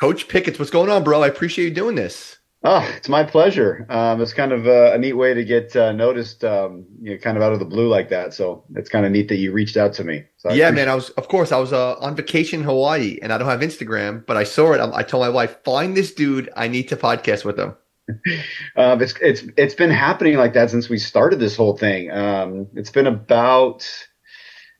Coach Picketts, what's going on, bro? I appreciate you doing this. Oh, it's my pleasure. Um, it's kind of a, a, neat way to get uh, noticed, um, you know, kind of out of the blue like that. So it's kind of neat that you reached out to me. So yeah, man. I was, of course, I was uh, on vacation in Hawaii, and I don't have Instagram, but I saw it. I, I told my wife, "Find this dude. I need to podcast with him." um, it's it's it's been happening like that since we started this whole thing. Um, it's been about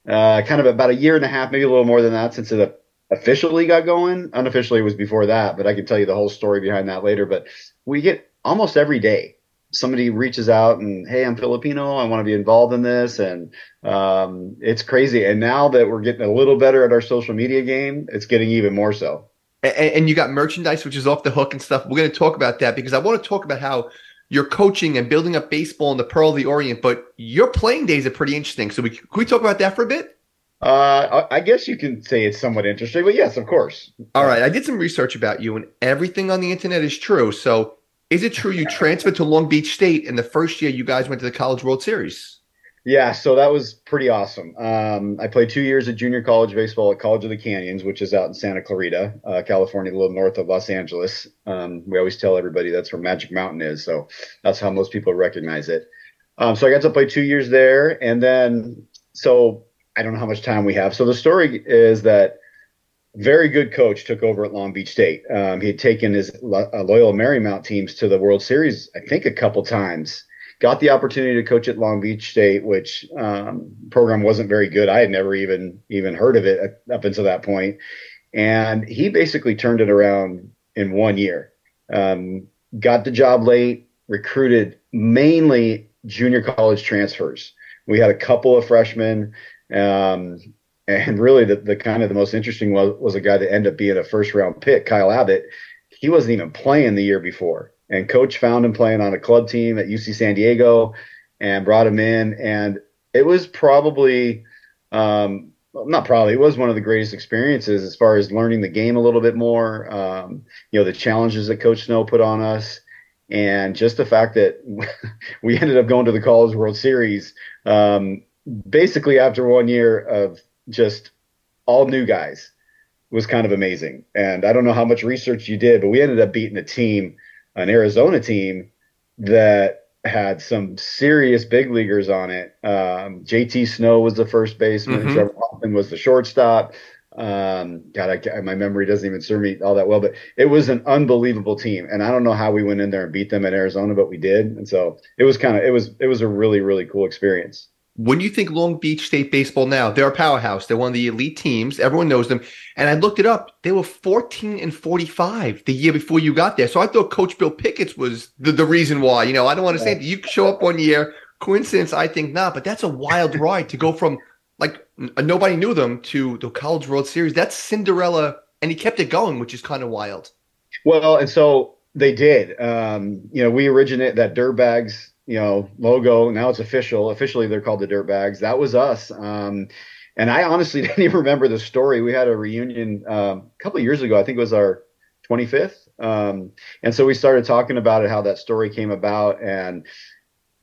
uh, kind of about a year and a half, maybe a little more than that, since it officially got going. Unofficially, was before that, but I can tell you the whole story behind that later. But we get almost every day somebody reaches out and hey i'm filipino. I want to be involved in this. And um, it's crazy. And now that we're getting a little better at our social media game it's getting even more so. And, and you got merchandise which is off the hook and stuff. We're going to talk about that because i want to talk about how you're coaching and building up baseball in the pearl of the orient but your playing days are pretty interesting. So we, can we talk about that for a bit uh, I guess you can say it's somewhat interesting, but yes, of course. All right. I did some research about you, and everything on the internet is true. So, is it true you transferred to Long Beach State in the first year you guys went to the College World Series? Yeah, so that was pretty awesome. Um, I played two years of junior college baseball at College of the Canyons, which is out in Santa Clarita, uh, California, a little north of Los Angeles. Um, we always tell everybody that's where Magic Mountain is, so that's how most people recognize it. Um, so I got to play two years there, and then so I don't know how much time we have. So the story is that very good coach took over at Long Beach State. Um, he had taken his uh, Loyola Marymount teams to the World Series, I think, a couple times. Got the opportunity to coach at Long Beach State, which um, program wasn't very good. I had never even even heard of it up until that point, and he basically turned it around in one year. Um, got the job late, recruited mainly junior college transfers. We had a couple of freshmen. Um, and really, the, the kind of the most interesting was, was a guy that ended up being a first round pick, Kyle Abbott. He wasn't even playing the year before, and coach found him playing on a club team at UC San Diego, and brought him in. And it was probably, um, not probably, it was one of the greatest experiences as far as learning the game a little bit more. Um, you know, the challenges that Coach Snow put on us and just the fact that we ended up going to the College World Series um, basically after one year of just all new guys was kind of amazing. And I don't know how much research you did, but we ended up beating a team, an Arizona team that had some serious big leaguers on it. Um, JT Snow was the first baseman. Mm-hmm. Trevor Hoffman was the shortstop. Um, God, I, my memory doesn't even serve me all that well, but it was an unbelievable team. And I don't know how we went in there and beat them in Arizona, but we did. And so it was kind of, it was, it was a really, really cool experience when you think Long Beach State baseball now, they're a powerhouse. They're one of the elite teams. Everyone knows them. And I looked it up. They were 14 and 45 the year before you got there. So I thought Coach Bill Picketts was the, the reason why. You know, I don't want to say you show up one year. Coincidence, I think not. But that's a wild ride to go from like nobody knew them to the College World Series. That's Cinderella. And he kept it going, which is kind of wild. Well, and so they did. Um, you know, we originated that Dirtbags you know logo. Now it's official. Officially, they're called the Dirtbags. That was us. Um, and I honestly didn't even remember the story. We had a reunion um, a couple years ago. I think it was our 25th. Um, and so we started talking about it, how that story came about, and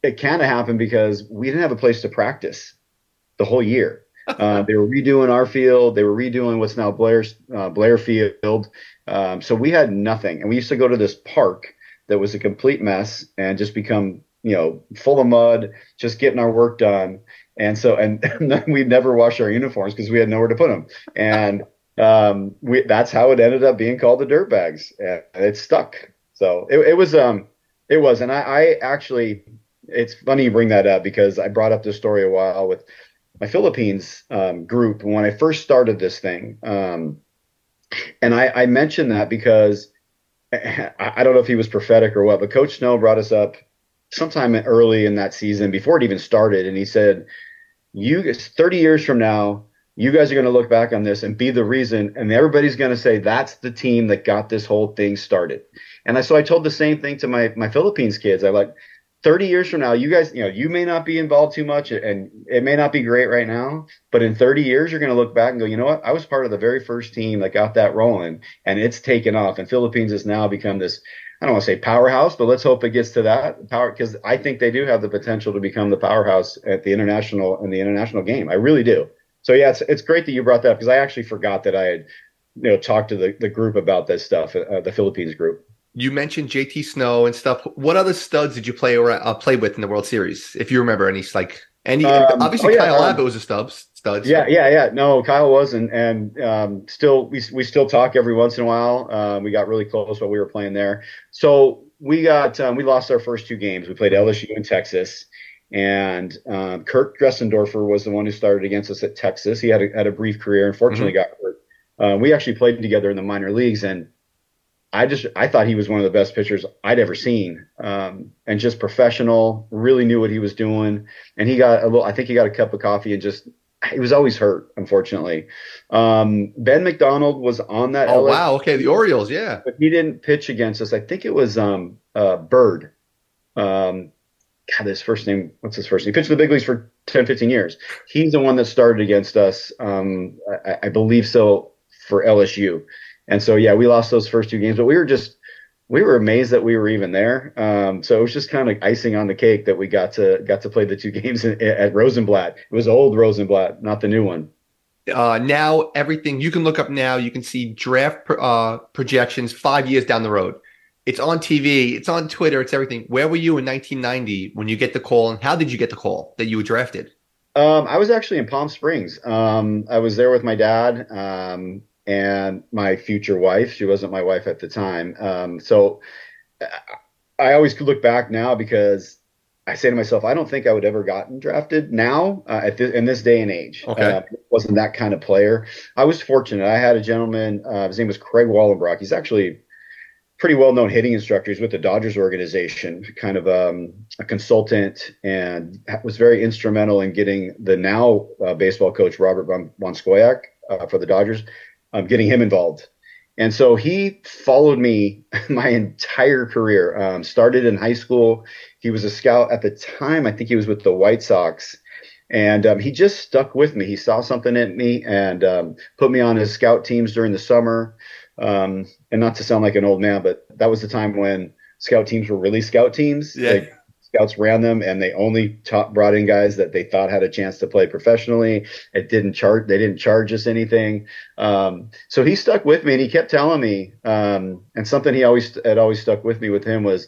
it kind of happened because we didn't have a place to practice the whole year. Uh, they were redoing our field. They were redoing what's now Blair's uh, Blair Field. Um, so we had nothing, and we used to go to this park that was a complete mess and just become you know, full of mud, just getting our work done. And so, and, and we never washed our uniforms because we had nowhere to put them. And um, we, that's how it ended up being called the dirt bags. And it stuck. So it, it was, um, it was. And I, I actually, it's funny you bring that up because I brought up this story a while with my Philippines um, group when I first started this thing. Um, and I, I mentioned that because I don't know if he was prophetic or what, but Coach Snow brought us up sometime early in that season before it even started, and he said, "You 30 years from now." You guys are going to look back on this and be the reason, and everybody's going to say that's the team that got this whole thing started. And I, so I told the same thing to my my Philippines kids. I like, 30 years from now, you guys, you know, you may not be involved too much and it may not be great right now, but in 30 years, you're going to look back and go, you know what? I was part of the very first team that got that rolling and it's taken off. And Philippines has now become this I don't want to say powerhouse, but let's hope it gets to that power because I think they do have the potential to become the powerhouse at the international in the international game. I really do. So yeah, it's it's great that you brought that up because I actually forgot that I had you know talked to the, the group about this stuff, uh, the Philippines group. You mentioned JT Snow and stuff. What other studs did you play or uh, play with in the World Series? If you remember any, like any, um, obviously oh, yeah, Kyle um, Abbott was a studs. Studs. Yeah, yeah, yeah. No, Kyle was, and um, still we we still talk every once in a while. Um, we got really close while we were playing there. So we got um, we lost our first two games. We played LSU in Texas, and um, Kurt Dressendorfer was the one who started against us at Texas. He had a, had a brief career. Unfortunately, mm-hmm. got hurt. Uh, we actually played together in the minor leagues, and I just I thought he was one of the best pitchers I'd ever seen, um, and just professional. Really knew what he was doing, and he got a little. I think he got a cup of coffee and just he was always hurt. Unfortunately, um, Ben McDonald was on that. Oh wow! Okay, the Orioles, yeah, but he didn't pitch against us. I think it was um, uh, Byrd. Um, God, his first name. What's his first name? He pitched the big leagues for 10, 15 years. He's the one that started against us. Um, I, I believe so for LSU. And so, yeah, we lost those first two games, but we were just, we were amazed that we were even there. Um, so it was just kind of icing on the cake that we got to got to play the two games in, at Rosenblatt. It was old Rosenblatt, not the new one. Uh, now everything you can look up now, you can see draft uh, projections five years down the road. It's on TV, it's on Twitter, it's everything. Where were you in 1990 when you get the call, and how did you get the call that you were drafted? Um, I was actually in Palm Springs. Um, I was there with my dad. Um, and my future wife. She wasn't my wife at the time. Um, so I always could look back now because I say to myself, I don't think I would ever gotten drafted now uh, at this, in this day and age. Okay. Uh, wasn't that kind of player. I was fortunate. I had a gentleman. Uh, his name was Craig Wallenbrock. He's actually pretty well known hitting instructor. He's with the Dodgers organization, kind of um, a consultant, and was very instrumental in getting the now uh, baseball coach Robert Von, Von Scoyoc uh, for the Dodgers um, getting him involved. And so he followed me my entire career. Um, started in high school. He was a scout at the time. I think he was with the White Sox. And um, he just stuck with me. He saw something in me and um, put me on his scout teams during the summer. Um, and not to sound like an old man, but that was the time when scout teams were really scout teams. Yeah. Like, scouts ran them and they only taught, brought in guys that they thought had a chance to play professionally. It didn't chart, they didn't charge us anything. Um, so he stuck with me and he kept telling me, um, and something he always had always stuck with me with him was,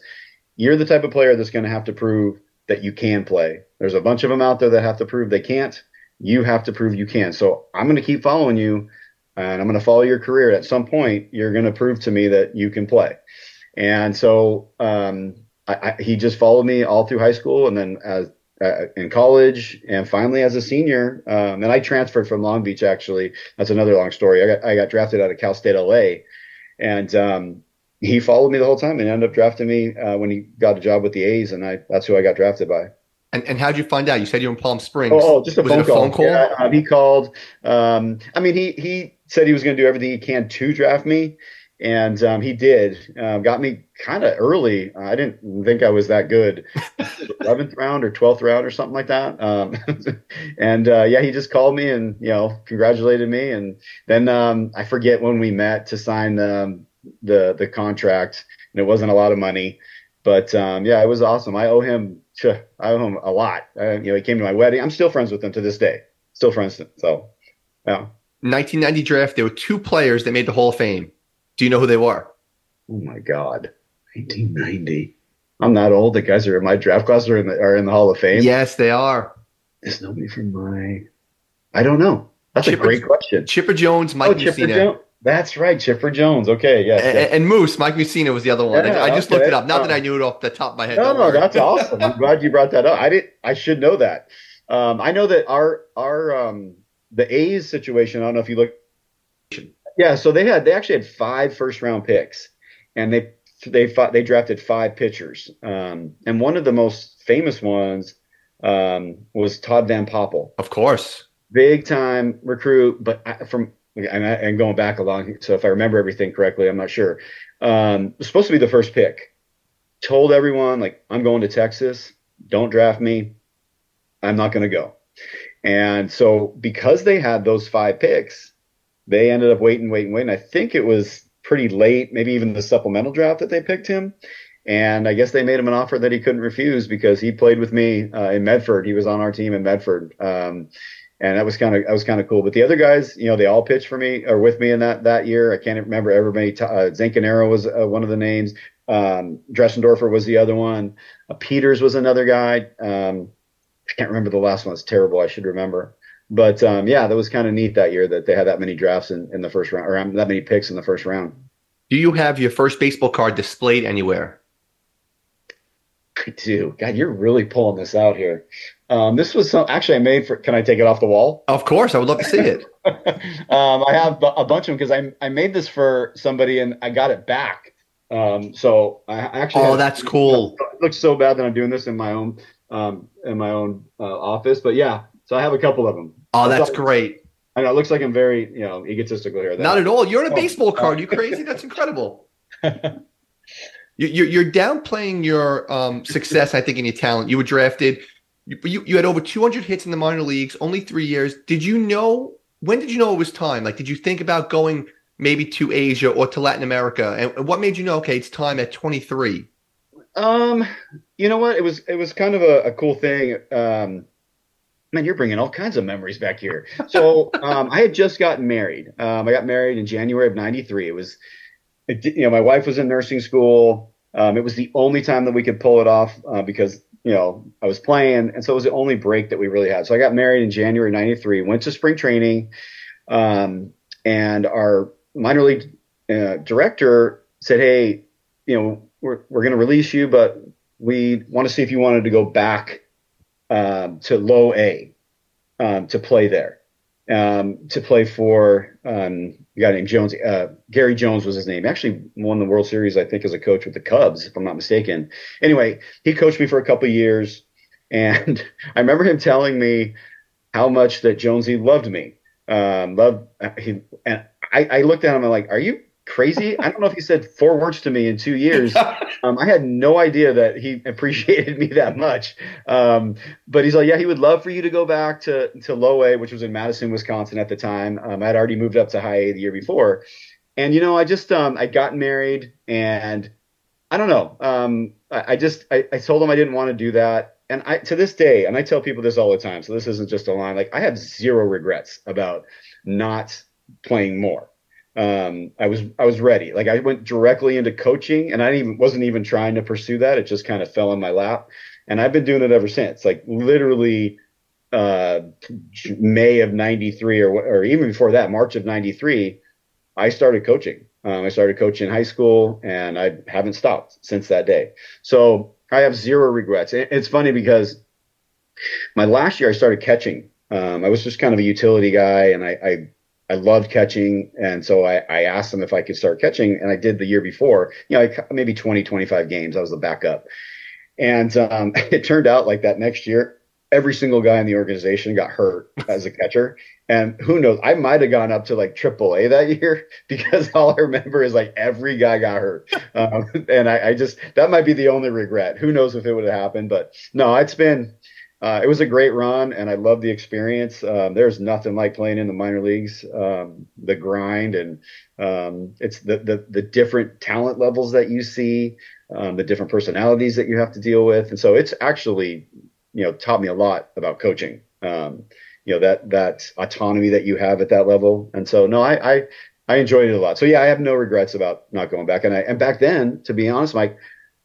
you're the type of player that's going to have to prove that you can play. There's a bunch of them out there that have to prove they can't. You have to prove you can. So I'm going to keep following you and I'm going to follow your career. At some point, you're going to prove to me that you can play. And so, um, I, I, he just followed me all through high school and then as uh, in college and finally as a senior. Um, and I transferred from Long Beach actually. That's another long story. I got I got drafted out of Cal State LA, and um, he followed me the whole time and ended up drafting me uh, when he got a job with the A's, and I that's who I got drafted by. And, and how'd you find out? You said you're in Palm Springs. Oh, oh just a, phone, a phone, call. Yeah, uh, he called. Um, I mean, he he said he was going to do everything he can to draft me and um, he did. Uh, got me kind of early. I didn't think I was that good. Eleventh round or twelfth round or something like that. Um, and uh, yeah, he just called me and you know congratulated me. And then um, I forget when we met to sign um, the the contract, and it wasn't a lot of money, but um, yeah, it was awesome. I owe him. I owe him a lot. Uh, you know, he came to my wedding. I'm still friends with him to this day. Still friends. So, yeah. 1990 draft. There were two players that made the Hall of Fame. Do you know who they were? Oh my God, 1990. I'm not old. The guys are in my draft class are in the are in the Hall of Fame. Yes, they are. There's nobody from my. I don't know. That's Chipper, a great question. Chipper Jones, Mike oh, Chipper Jones. That's right, Chipper Jones. Okay, yes. And, yes. and Moose, Mike Mussina was the other one. Yeah, I just okay. looked it up. Not that I knew it off the top of my head. No, no, that's awesome. I'm glad you brought that up. I did. I should know that. Um, I know that our our um, the A's situation. I don't know if you look yeah, so they had they actually had five first round picks, and they they fought, they drafted five pitchers, um, and one of the most famous ones um, was Todd Van Poppel. Of course, big time recruit, but from and, I, and going back along, so if I remember everything correctly, I'm not sure. Um, was supposed to be the first pick. Told everyone like I'm going to Texas. Don't draft me. I'm not going to go. And so because they had those five picks, they ended up waiting, waiting, waiting. I think it was pretty late, maybe even the supplemental draft that they picked him. And I guess they made him an offer that he couldn't refuse because he played with me uh, in Medford. He was on our team in Medford. Um, and that was kind of that was kind of cool. But the other guys, you know, they all pitched for me or with me in that that year. I can't remember everybody. Uh, Zancanaro was uh, one of the names. Um, Dressendorfer was the other one. Uh, Peters was another guy. Um, I can't remember the last one. It's terrible. I should remember. But um, yeah, that was kind of neat that year that they had that many drafts in, in the first round or um, that many picks in the first round. Do you have your first baseball card displayed anywhere? I do. God, you're really pulling this out here. Um, this was some, actually I made for. Can I take it off the wall? Of course, I would love to see it. um, I have a bunch of them because I I made this for somebody and I got it back. Um, so I actually. Oh, that's cool. It looks so bad that I'm doing this in my own um, in my own uh, office, but yeah. So I have a couple of them. Oh, that's great. I know it looks like I'm very you know egotistical here. Not at all. You're on a oh, baseball card. You crazy? That's incredible. You're, you're downplaying your um, success, I think, in your talent. You were drafted. You, you had over 200 hits in the minor leagues, only three years. Did you know? When did you know it was time? Like, did you think about going maybe to Asia or to Latin America? And what made you know? Okay, it's time at 23. Um, you know what? It was it was kind of a, a cool thing. Um, man, you're bringing all kinds of memories back here. So um, I had just gotten married. Um, I got married in January of '93. It was, it, you know, my wife was in nursing school. Um, it was the only time that we could pull it off uh, because you know I was playing, and so it was the only break that we really had. So I got married in January '93, went to spring training, um, and our minor league uh, director said, "Hey, you know, we're we're going to release you, but we want to see if you wanted to go back um, to low A um, to play there." Um, to play for um, a guy named Jones. Uh, Gary Jones was his name. Actually won the World Series, I think, as a coach with the Cubs, if I'm not mistaken. Anyway, he coached me for a couple years, and I remember him telling me how much that Jonesy loved me. Um, loved he, and I, I looked at him and I'm like, "Are you crazy. I don't know if he said four words to me in two years. Um, I had no idea that he appreciated me that much. Um, but he's like, yeah, he would love for you to go back to to low A, which was in Madison, Wisconsin at the time. Um, I had already moved up to high A the year before, and you know, I just um, I got married, and I don't know. Um, I, I just I, I told him I didn't want to do that. And I, to this day, and I tell people this all the time, so this isn't just a line. Like I have zero regrets about not playing more um, I was I was ready. Like I went directly into coaching, and I even wasn't even trying to pursue that. It just kind of fell in my lap, and I've been doing it ever since. Like literally, uh, May of '93, or or even before that, March of '93, I started coaching. Um, I started coaching in high school, and I haven't stopped since that day. So I have zero regrets. It's funny because my last year I started catching. Um, I was just kind of a utility guy, and I, I I loved catching. And so I, I asked them if I could start catching. And I did the year before, you know, maybe 20, 25 games. I was the backup. And um, it turned out like that next year, every single guy in the organization got hurt as a catcher. And who knows, I might have gone up to like AAA that year because all I remember is like every guy got hurt. Um, and I, I, just, that might be the only regret. Who knows if it would have happened, but no, it's been, uh, it was a great run, and I love the experience. Um, there's nothing like playing in the minor leagues. Um, the grind and um, it's the, the, the different talent levels that you see, um, the different personalities that you have to deal with, and so it's actually you know taught me a lot about coaching. Um, you know that that autonomy that you have at that level, and so no, I, I I enjoyed it a lot. So yeah, I have no regrets about not going back. And I and back then, to be honest, Mike,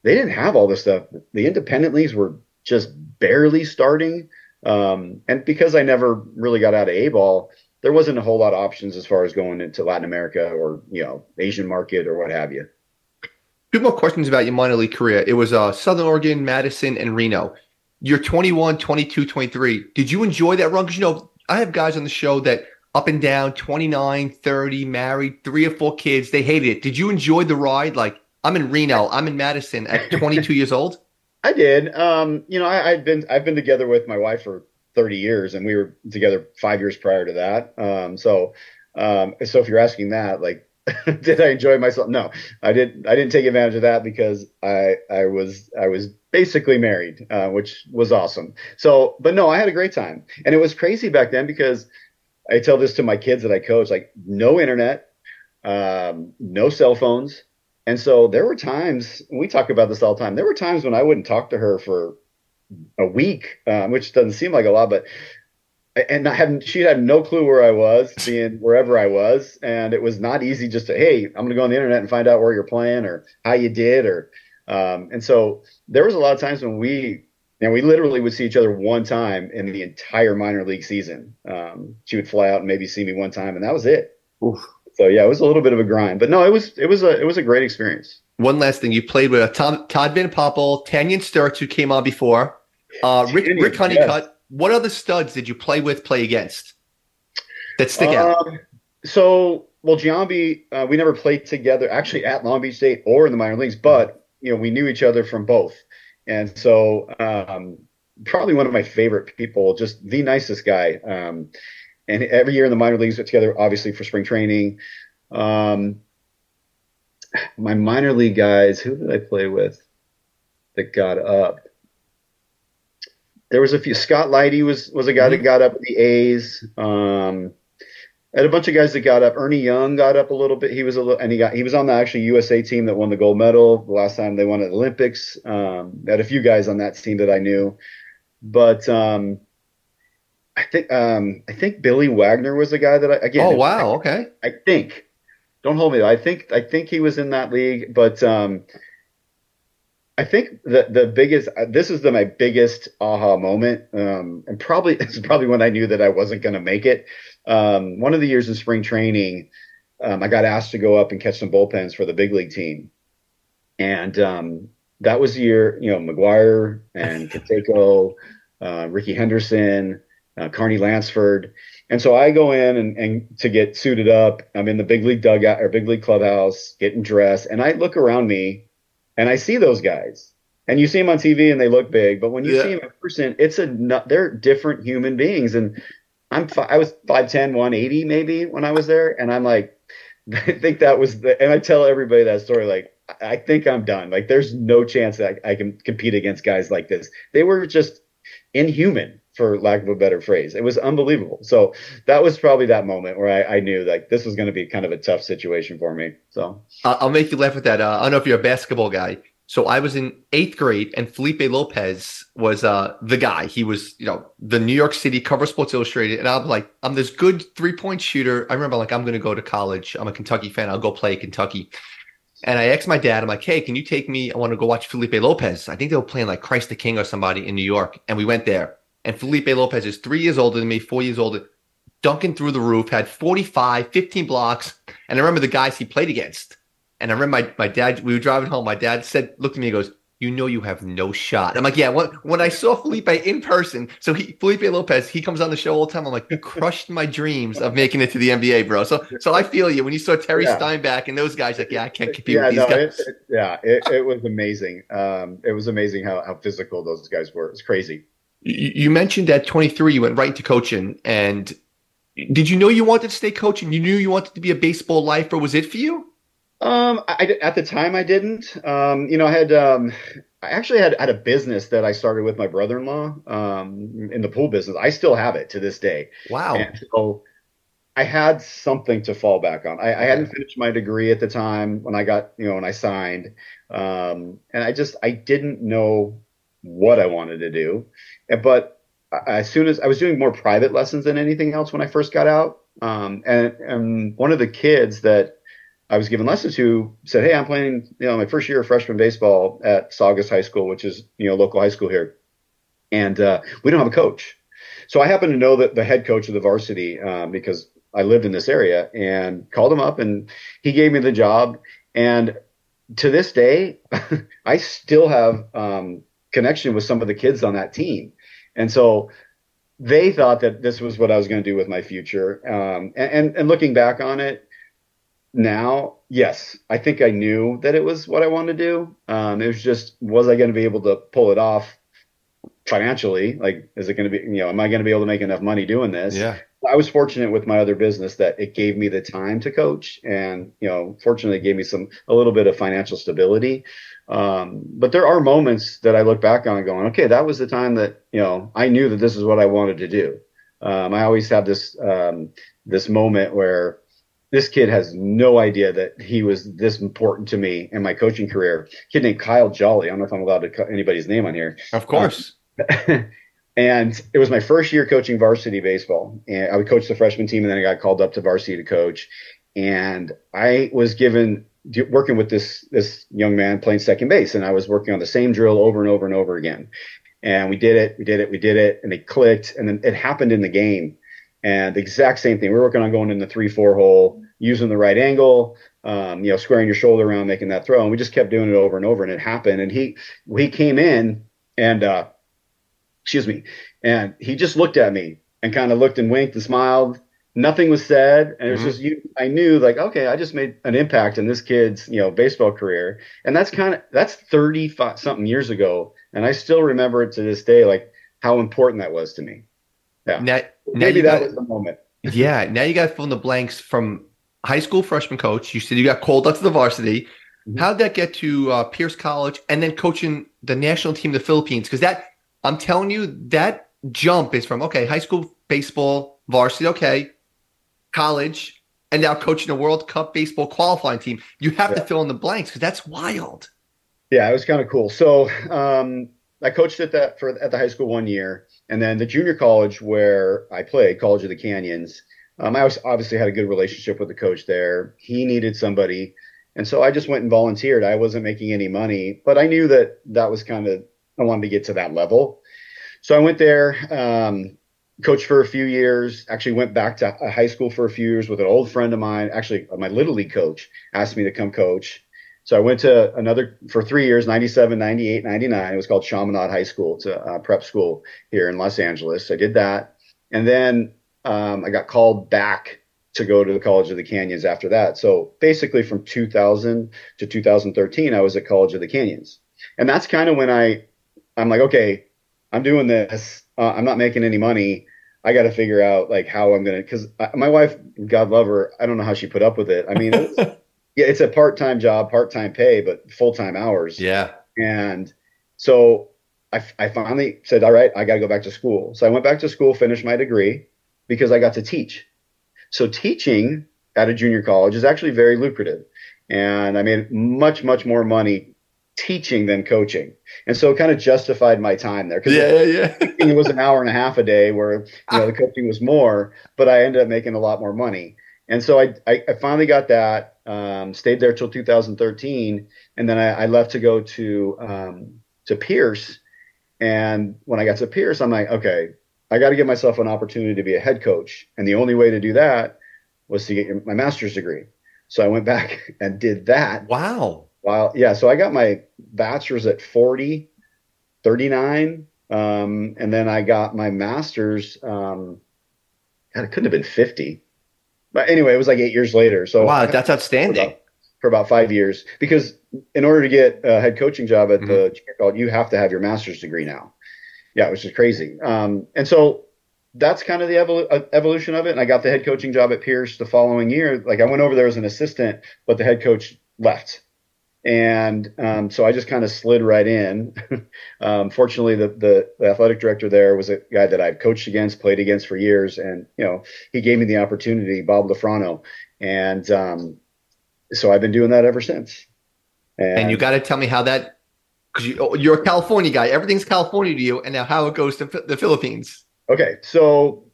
they didn't have all this stuff. The independent leagues were just barely starting. Um, and because I never really got out of A ball, there wasn't a whole lot of options as far as going into Latin America or, you know, Asian market or what have you. Two more questions about your minor league career. It was uh, Southern Oregon, Madison, and Reno. You're 21, 22, 23. Did you enjoy that run? Because, you know, I have guys on the show that up and down, 29, 30, married, three or four kids. They hated it. Did you enjoy the ride? Like, I'm in Reno, I'm in Madison at 22 years old. I did. Um, you know, I, have been I've been together with my wife for 30 years, and we were together five years prior to that. Um, so, um, so if you're asking that, like, did I enjoy myself? No, I didn't. I didn't take advantage of that because I I was I was basically married, uh, which was awesome. So, but no, I had a great time, and it was crazy back then because I tell this to my kids that I coach, like, no internet, um, no cell phones and so there were times we talk about this all the time. There were times when I wouldn't talk to her for a week, um, which doesn't seem like a lot, but and I had she had no clue where I was, being wherever I was, and it was not easy just to hey, I'm going to go on the internet and find out where you're playing or how you did, or um, and so there was a lot of times when we and we literally would see each other one time in the entire minor league season. Um, she would fly out and maybe see me one time, and that was it. Oof. So yeah, it was a little bit of a grind, but no, it was it was a it was a great experience. One last thing, you played with Tom, Todd Van Poppel, Tanyon Sturtze, who came on before, uh, Rick, Rick Honeycutt. Yes. What other studs did you play with, play against that stick out? Um, so, well, Giambi, uh, we never played together actually at Long Beach State or in the minor leagues, but you know we knew each other from both, and so um, probably one of my favorite people, just the nicest guy. Um, and every year in the minor leagues, get together, obviously for spring training. Um, my minor league guys, who did I play with that got up? there was a few. Scott Lydy was was a guy mm-hmm. that got up at the A's. Um, had a bunch of guys that got up. Ernie Young got up a little bit. He was a little, and he got he was on the actually USA team that won the gold medal the last time they won at the Olympics. Um, had a few guys on that team that I knew, but um, I think um, I think Billy Wagner was the guy that I again. Oh wow, I, okay. I think. Don't hold me. I think I think he was in that league, but um, I think the the biggest this is the my biggest aha moment, um, and probably this is probably when I knew that I wasn't going to make it. Um, one of the years in spring training, um, I got asked to go up and catch some bullpens for the big league team, and um, that was the year you know McGwire and Canseco, uh, Rickey Henderson, uh, Carney Lansford, and so I go in and, and to get suited up. I'm in the big league dugout or big league clubhouse, getting dressed, and I look around me and I see those guys, and you see them on TV and they look big, but when you yeah. see them in person, it's a they're different human beings. And I'm I was 5'10", 180 maybe when I was there, and I'm like, I think that was the, and I tell everybody that story like. I think I'm done. Like, there's no chance that I, I can compete against guys like this. They were just inhuman for lack of a better phrase. It was unbelievable. So that was probably that moment where I, I knew like this was going to be kind of a tough situation for me. So I'll make you laugh with that. Uh, I don't know if you're a basketball guy. So I was in eighth grade, and Felipe Lopez was uh, the guy. He was, you know, the New York City cover Sports Illustrated, and I'm like, I'm this good three point shooter. I remember like I'm going to go to college. I'm a Kentucky fan. I'll go play Kentucky. And I asked my dad, I'm like, hey, can you take me? I want to go watch Felipe Lopez. I think they were playing like Christ the King or somebody in New York. And we went there and Felipe Lopez is three years older than me, four years older, Duncan through the roof, had 45, 15 blocks. And I remember the guys he played against. And I remember my, my dad, we were driving home. My dad said, looked at me and goes, you know you have no shot. I'm like, yeah. When, when I saw Felipe in person, so he Felipe Lopez, he comes on the show all the time. I'm like, You crushed my dreams of making it to the NBA, bro. So so I feel you when you saw Terry yeah. Steinbach and those guys. Like, yeah, I can't compete yeah, with these no, guys. It, it, yeah, it, it was amazing. Um, it was amazing how how physical those guys were. It's crazy. You mentioned at 23 you went right into coaching, and did you know you wanted to stay coaching? You knew you wanted to be a baseball lifer. Was it for you? Um, I, at the time I didn't. Um, you know, I had um, I actually had had a business that I started with my brother-in-law um, in the pool business. I still have it to this day. Wow. And so I had something to fall back on. I, I, hadn't finished my degree at the time when I got, you know, when I signed. Um, and I just, I didn't know what I wanted to do. But as soon as I was doing more private lessons than anything else when I first got out, um, and, and one of the kids that I was giving lessons to said, "Hey, I'm playing, you know, my first year of freshman baseball at Saugus High School, which is you know local high school here, and uh, we don't have a coach." So I happen to know that the head coach of the varsity um, because I lived in this area and called him up, and he gave me the job. And to this day, I still have um, connection with some of the kids on that team. And so they thought that this was what I was going to do with my future. Um, and, and, and looking back on it now, yes, I think I knew that it was what I wanted to do. Um, it was just, was I going to be able to pull it off financially? Like, is it going to be, you know, am I going to be able to make enough money doing this? Yeah. I was fortunate with my other business that it gave me the time to coach and, you know, fortunately it gave me some, a little bit of financial stability. Um, but there are moments that I look back on and going, okay, that was the time that, you know, I knew that this is what I wanted to do. Um, I always have this, um, this moment where this kid has no idea that he was this important to me in my coaching career. A kid named Kyle Jolly. I don't know if I'm allowed to cut anybody's name on here. Of course. And it was my first year coaching varsity baseball. And I would coach the freshman team, and then I got called up to varsity to coach. And I was given working with this this young man playing second base, and I was working on the same drill over and over and over again. And we did it, we did it, we did it, and it clicked. And then it happened in the game. And the exact same thing. We were working on going in the three four hole, using the right angle, um, you know, squaring your shoulder around, making that throw. And we just kept doing it over and over, and it happened. And he he came in and uh, excuse me. And he just looked at me and kind of looked and winked and smiled. Nothing was said. And it was mm-hmm. just, you, I knew like, okay, I just made an impact in this kid's, you know, baseball career. And that's kind of, that's 35 something years ago. And I still remember it to this day, like how important that was to me. Yeah. Now, Maybe now that got, was the moment. yeah. Now you got to fill in the blanks from high school freshman coach. You said you got called up to the varsity. Mm-hmm. How'd that get to uh, Pierce College and then coaching the national team of the Philippines? Because that I'm telling you, that jump is from okay, high school baseball, varsity, okay, college, and now coaching a World Cup baseball qualifying team. You have yeah. to fill in the blanks because that's wild. Yeah, it was kind of cool. So um, I coached at that for at the high school one year, and then the junior college where I played, College of the Canyons. Um, I was obviously had a good relationship with the coach there. He needed somebody, and so I just went and volunteered. I wasn't making any money, but I knew that that was kind of I wanted to get to that level. So I went there, um, coached for a few years, actually went back to high school for a few years with an old friend of mine. Actually, my little league coach asked me to come coach. So I went to another for three years, 97, 98, 99. It was called Chaminade High School. It's a, a prep school here in Los Angeles. I did that. And then um, I got called back to go to the College of the Canyons after that. So basically from 2000 to 2013, I was at College of the Canyons. And that's kind of when I I'm like, okay, I'm doing this. Uh, I'm not making any money. I got to figure out like how I'm gonna. Because my wife, God love her, I don't know how she put up with it. I mean, it's, yeah, it's a part time job, part time pay, but full time hours. Yeah. And so I, I finally said, all right, I got to go back to school. So I went back to school, finished my degree because I got to teach. So teaching at a junior college is actually very lucrative. And I made much, much more money teaching than coaching. And so it kind of justified my time there. Yeah, yeah, yeah. it was an hour and a half a day where, you know, the coaching was more, but I ended up making a lot more money. And so I, I, I finally got that, um, stayed there till 2013. And then I, I left to go to, um, to Pierce. And when I got to Pierce, I'm like, okay, I got to give myself an opportunity to be a head coach. And the only way to do that was to get my master's degree. So I went back and did that. Wow. Wow. Yeah. So I got my bachelor's at 40, 39. Um, and then I got my master's. Um, God, it couldn't have been 50. But anyway, it was like eight years later. So wow, that's outstanding. For about, for about, five years, because in order to get a head coaching job at mm-hmm. the junior college, you have to have your master's degree now. Yeah, which is crazy. Um, and so that's kind of the evol- uh, evolution of it. And I got the head coaching job at Pierce the following year. Like I went over there as an assistant, but the head coach left. And um, so I just kind of slid right in. um, fortunately, the, the, the, athletic director there was a guy that I've coached against, played against for years, and you know he gave me the opportunity, Bob Lafrano, and um, so I've been doing that ever since. And, and you got to tell me how that because you, you're a California guy, everything's California to you, and now how it goes to the Philippines. Okay, so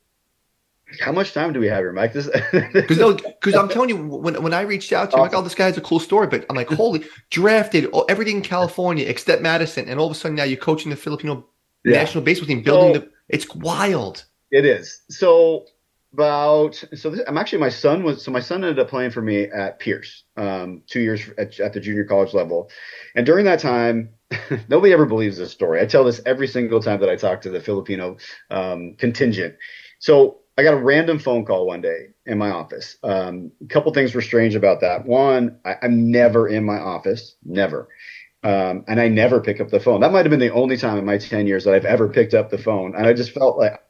how much time do we have here, Mike? Because no, because I'm telling you, when when I reached out to you, like, oh, this guy has a cool story, but I'm like, holy, drafted oh, everything in California except Madison, and all of a sudden now you're coaching the Filipino yeah. national baseball team, building so, the. It's wild. It is. So about so this, I'm actually my son was so my son ended up playing for me at Pierce, um, two years at, at the junior college level, and during that time. nobody ever believes this story. I tell this every single time that I talk to the Filipino um, contingent. So I got a random phone call one day in my office. Um, a couple things were strange about that. One, I, am never in my office, never. Um, and I never pick up the phone. That might have been the only time in my 10 years that I've ever picked up the phone. And I just felt like,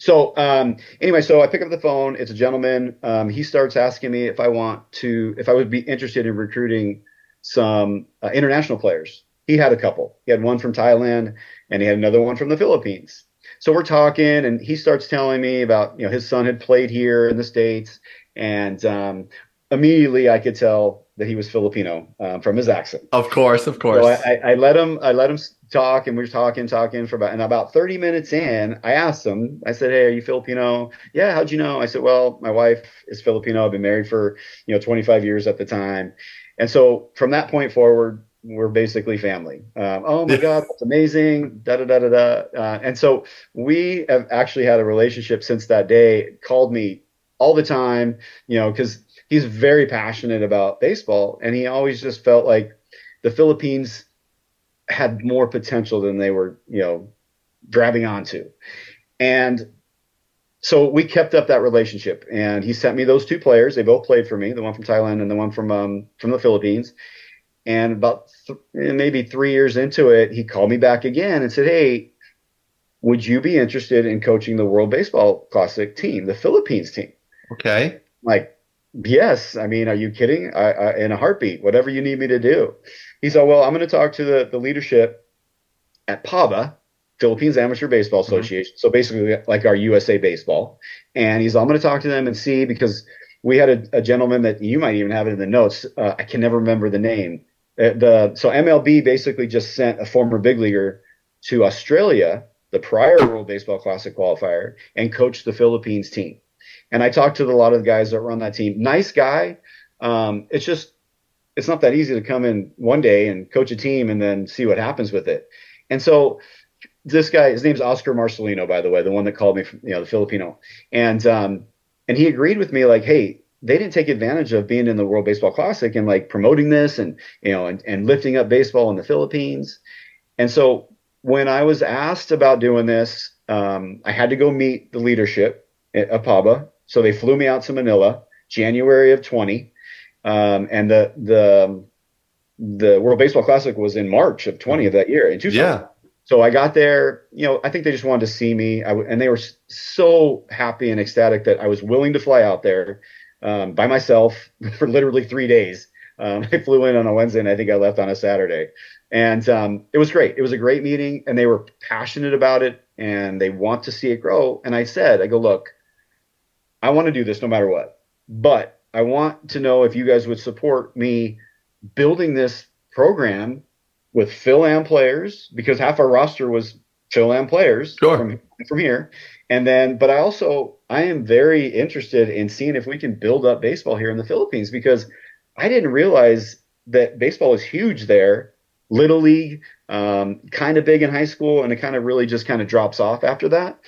so um, anyway, so I pick up the phone. It's a gentleman. Um, he starts asking me if I want to, if I would be interested in recruiting some uh, international players. He had a couple. He had one from Thailand and he had another one from the Philippines so we're talking and he starts telling me about you know his son had played here in the states and um, immediately i could tell that he was Filipino um, from his accent. Of course, of course. So I, I, I, let him I let him talk, and we were talking, talking for about and about 30 minutes in, I asked him. I said, "Hey, are you Filipino?" Yeah. How'd you know? I said, "Well, my wife is Filipino. I've been married for you know 25 years at the time." And so from that point forward, we're basically family. Um, oh my God, that's amazing. Da da da da da. Uh, and so we have actually had a relationship since that day. Called me all the time, you know, because he's very passionate about baseball, and he always just felt like the Philippines had more potential than they were, you know, grabbing onto. And so we kept up that relationship, and he sent me those two players. They both played for me, the one from Thailand and the one from um, from the Philippines. And about th- maybe three years into it, he called me back again and said, "Hey, would you be interested in coaching the World Baseball Classic team, the Philippines team?" Okay. Like, yes. I mean, are you kidding? I, I, in a heartbeat, whatever you need me to do. He said, well, I'm going to talk to the, the leadership at PABA, Philippines Amateur Baseball mm-hmm. Association. Mm-hmm. So basically, like our USA Baseball. And he's, I'm going to talk to them and see because we had a, a gentleman that you might even have it in the notes. Uh, I can never remember the name. Uh, the so MLB basically just sent a former big leaguer to Australia, the prior World Baseball Classic qualifier, and coached the Philippines team. And I talked to a lot of the guys that run that team. Nice guy. Um, it's just, it's not that easy to come in one day and coach a team and then see what happens with it. And so this guy, his name's Oscar Marcelino, by the way, the one that called me from, you know, the Filipino. And, um, and he agreed with me like, Hey, they didn't take advantage of being in the World Baseball Classic and like promoting this and, you know, and, and lifting up baseball in the Philippines. And so when I was asked about doing this, um, I had to go meet the leadership at APABA so they flew me out to Manila, January of 20, um, and the the the World Baseball Classic was in March of 20 of that year in Tucson. Yeah. So I got there, you know, I think they just wanted to see me, and they were so happy and ecstatic that I was willing to fly out there um, by myself for literally three days. Um, I flew in on a Wednesday, and I think I left on a Saturday, and um, it was great. It was a great meeting, and they were passionate about it, and they want to see it grow. And I said, I go, look, I want to do this no matter what. But I want to know if you guys would support me building this program with Fil-Am players because half our roster was Fil-Am players sure. from from here. And then, but I also I am very interested in seeing if we can build up baseball here in the Philippines because I didn't realize that baseball is huge there. Little league, um, kind of big in high school, and it kind of really just kind of drops off after that.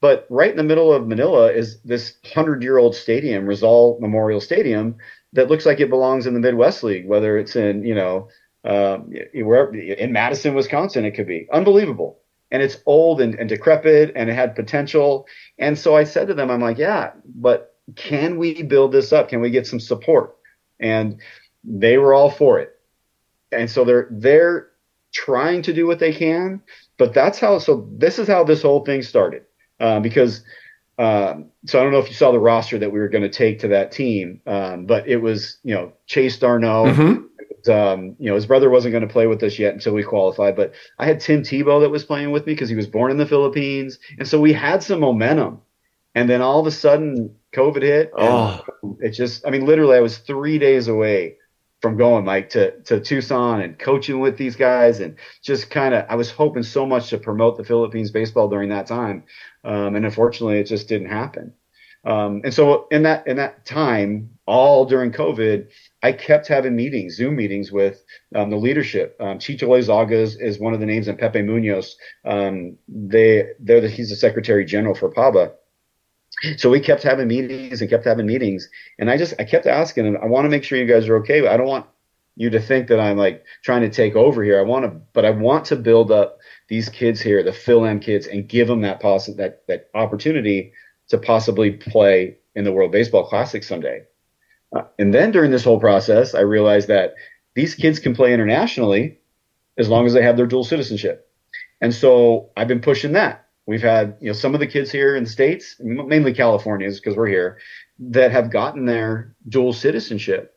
But right in the middle of Manila is this hundred year old stadium, Rizal Memorial Stadium, that looks like it belongs in the Midwest League, whether it's in, you know, um, where in Madison, Wisconsin, it could be unbelievable. And it's old and, and decrepit and it had potential. And so I said to them, I'm like, yeah, but can we build this up? Can we get some support? And they were all for it. And so they're, they're trying to do what they can, but that's how, so this is how this whole thing started uh, because um, so I don't know if you saw the roster that we were going to take to that team, um, but it was you know Chase d'Arnaud. Mm-hmm. Um, you know his brother wasn't going to play with us yet until we qualified, but I had Tim Tebow that was playing with me because he was born in the Philippines, and so we had some momentum. And then all of a sudden, COVID hit. Oh, it just—I mean, literally, I was three days away from going, Mike, to, to Tucson and coaching with these guys and just kind of, I was hoping so much to promote the Philippines baseball during that time. Um, and unfortunately, it just didn't happen. Um, and so in that, in that time, all during COVID, I kept having meetings, Zoom meetings with um, the leadership. Um, Chito Loyzaga is, is, one of the names and Pepe Munoz. Um, they, they're the, he's the secretary general for PABA so we kept having meetings and kept having meetings. And i just i kept asking them i want to make sure you guys are okay. I don't want you to think that i'm like trying to take over here. I want to but i want to build up these kids here the Fil-Am kids and give them that poss- that that opportunity to possibly play in the world baseball classic someday uh, and then during this whole process i realized that these kids can play internationally as long as they have their dual citizenship and so i've been pushing that We've had, you know, some of the kids here in the States, mainly Californians because we're here, that have gotten their dual citizenship.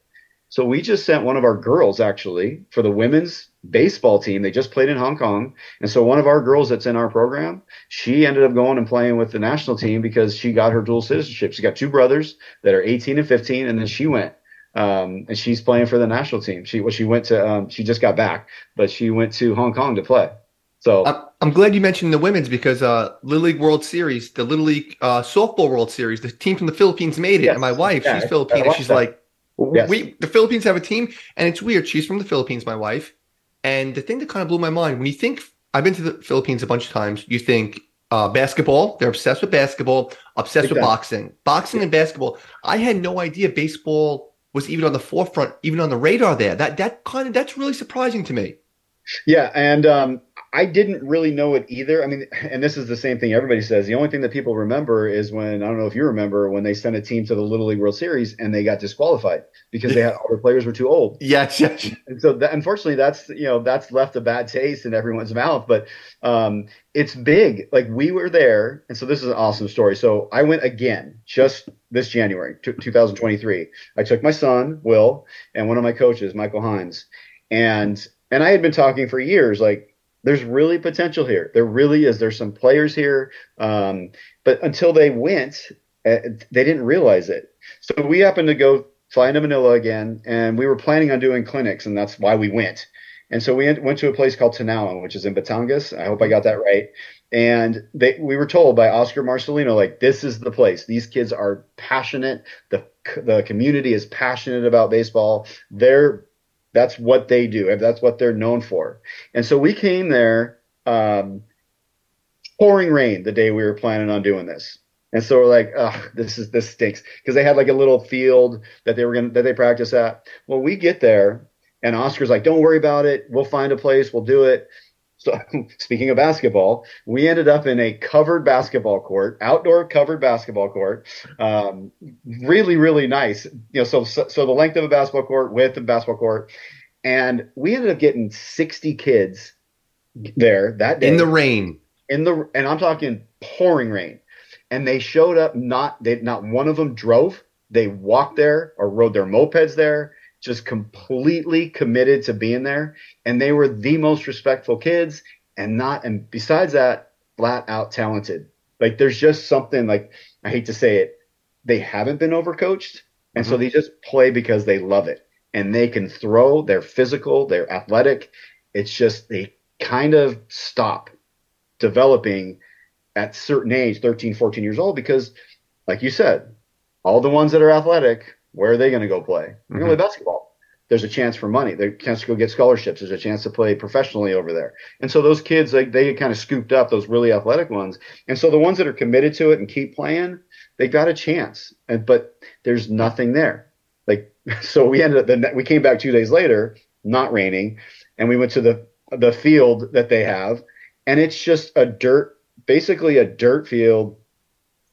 So we just sent one of our girls actually for the women's baseball team. They just played in Hong Kong. And so one of our girls that's in our program, she ended up going and playing with the national team because she got her dual citizenship. She got two brothers that are 18 and 15. And then she went Um, and she's playing for the national team. She well, she went to um, she just got back, but she went to Hong Kong to play. So I'm, I'm glad you mentioned the women's because uh, Little League World Series, the Little League uh, softball World Series, the team from the Philippines made it, Yes. and my wife, Yeah, she's Filipino, she's that. like, Yes. we the Philippines have a team, and it's weird. She's from the Philippines, my wife, and the thing that kind of blew my mind when you think I've been to the Philippines a bunch of times, you think uh, basketball, they're obsessed with basketball, obsessed with Exactly. boxing, boxing and basketball. I had no idea baseball was even on the forefront, even on the radar there. That that kind of that's really surprising to me. Yeah, and um, I didn't really know it either. I mean, and this is the same thing everybody says. The only thing that people remember is when I don't know if you remember when they sent a team to the Little League World Series and they got disqualified because they had all their players were too old. Yes, yes. And so, that, unfortunately, that's you know that's left a bad taste in everyone's mouth. But um, it's big. Like we were there, and so this is an awesome story. So I went again just this January, t- 2023. I took my son Will and one of my coaches, Michael Hines, and and I had been talking for years, like there's really potential here. There really is. There's some players here, um, but until they went, uh, they didn't realize it. So we happened to go fly into Manila again, and we were planning on doing clinics, and that's why we went. And so we went- to a place called Tanauan, which is in Batangas. I hope I got that right. And they, we were told by Oscar Marcelino, like, this is the place. These kids are passionate. The, the community is passionate about baseball. They're, that's what they do. That's what they're known for. And so we came there, um, pouring rain the day we were planning on doing this. And so we're like, ugh, this is, this stinks. Cause they had like a little field that they were to, that they practice at. Well, we get there and Oscar's like, don't worry about it. We'll find a place. We'll do it. So speaking of basketball, we ended up in a covered basketball court, outdoor covered basketball court. Um, really, really nice. You know, so, so, so the length of a basketball court, width of a basketball court. And we ended up getting 60 kids there that day In the rain. in the and I'm talking pouring rain, and they showed up. Not they not one of them drove. They walked there or rode their mopeds there, just completely committed to being there. And they were the most respectful kids, and not and besides that, flat out talented. Like there's just something like I hate to say it, they haven't been overcoached, and so Mhm. they just play because they love it, and they can throw. They're physical. They're athletic. It's just they kind of stop developing at certain age 13 14 years old because like you said all the ones that are athletic where are they going to go play? They're going to play mm-hmm. basketball. There's a chance for money. There's a chance to go get scholarships. There's a chance to play professionally over there. And so those kids like they get kind of scooped up those really athletic ones. And so the ones that are committed to it and keep playing they got a chance. And but there's nothing there. Like so we ended up then we came back two days later not raining and we went to the the field that they have. And it's just a dirt basically a dirt field.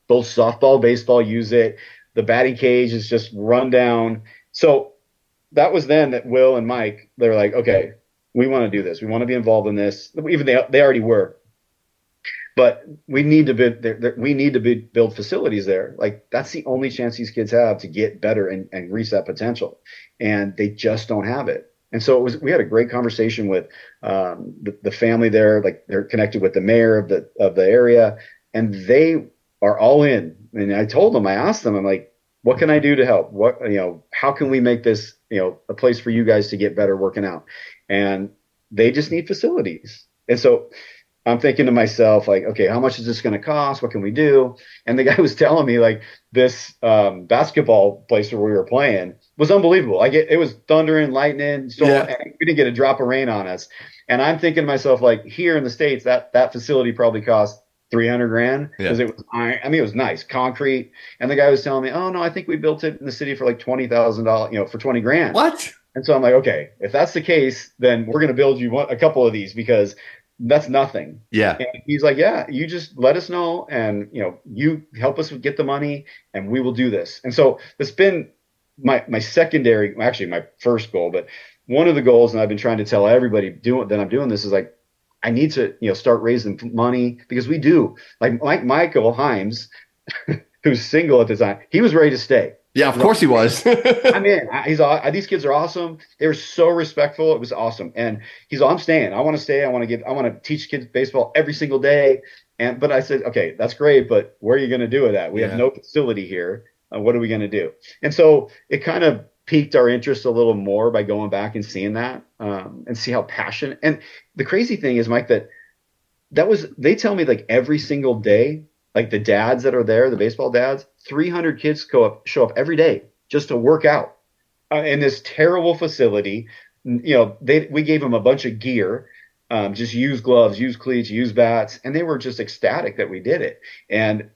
Both softball baseball use it the batting cage is just run down. So that was then that will and mike they're like okay we want to do this. We want to be involved in this. Even they, they already were. But we need to build we need to build facilities there. Like that's the only chance these kids have to get better and, and reach that potential. And they just don't have it. And so it was we had a great conversation with um, the, the family there. Like they're connected with the mayor of the of the area. And they are all in and i told them i asked them i'm like what can i do to help what you know how can we make this you know a place for you guys to get better working out and they just need facilities and so i'm thinking to myself like okay how much is this going to cost what can we do and the guy was telling me like this um, basketball place where we were playing was unbelievable. Like it, it was thundering, lightning, storm. Yeah. and we didn't get a drop of rain on us. And I'm thinking to myself, like here in the states, that that facility probably cost 300 grand because it was iron. I mean, it was nice, concrete. And the guy was telling me, oh no, I think we built it in the city for like twenty thousand dollars, you know, for 20 grand. What? And so I'm like, okay, if that's the case, then we're going to build you one, a couple of these because that's nothing. Yeah. And he's like, yeah, you just let us know and, you know, you help us get the money and we will do this. And so it's been my, my secondary, actually my first goal, but one of the goals, and I've been trying to tell everybody doing that I'm doing this is like, I need to, you know, start raising money because we do like Mike, Michael Himes, who's single at the time, he was ready to stay. Yeah, of course he was. I'm in. I- He's these kids are awesome. They were so respectful. It was awesome. And he's all, I'm staying. I want to stay. I want to give. I want to teach kids baseball every single day. And but I said, okay, that's great, but where are you going to do with that? We Yeah. have no facility here. Uh, what are we going to do? And so it kind of piqued our interest a little more by going back and seeing that um, and see how passionate. And the crazy thing is, Mike, that that was they tell me like every single day, like the dads that are there, the baseball dads, 300 kids go up, show up every day just to work out uh, in this terrible facility. You know, they we gave them a bunch of gear. Um, just use gloves, use cleats, use bats, and they were just ecstatic that we did it. And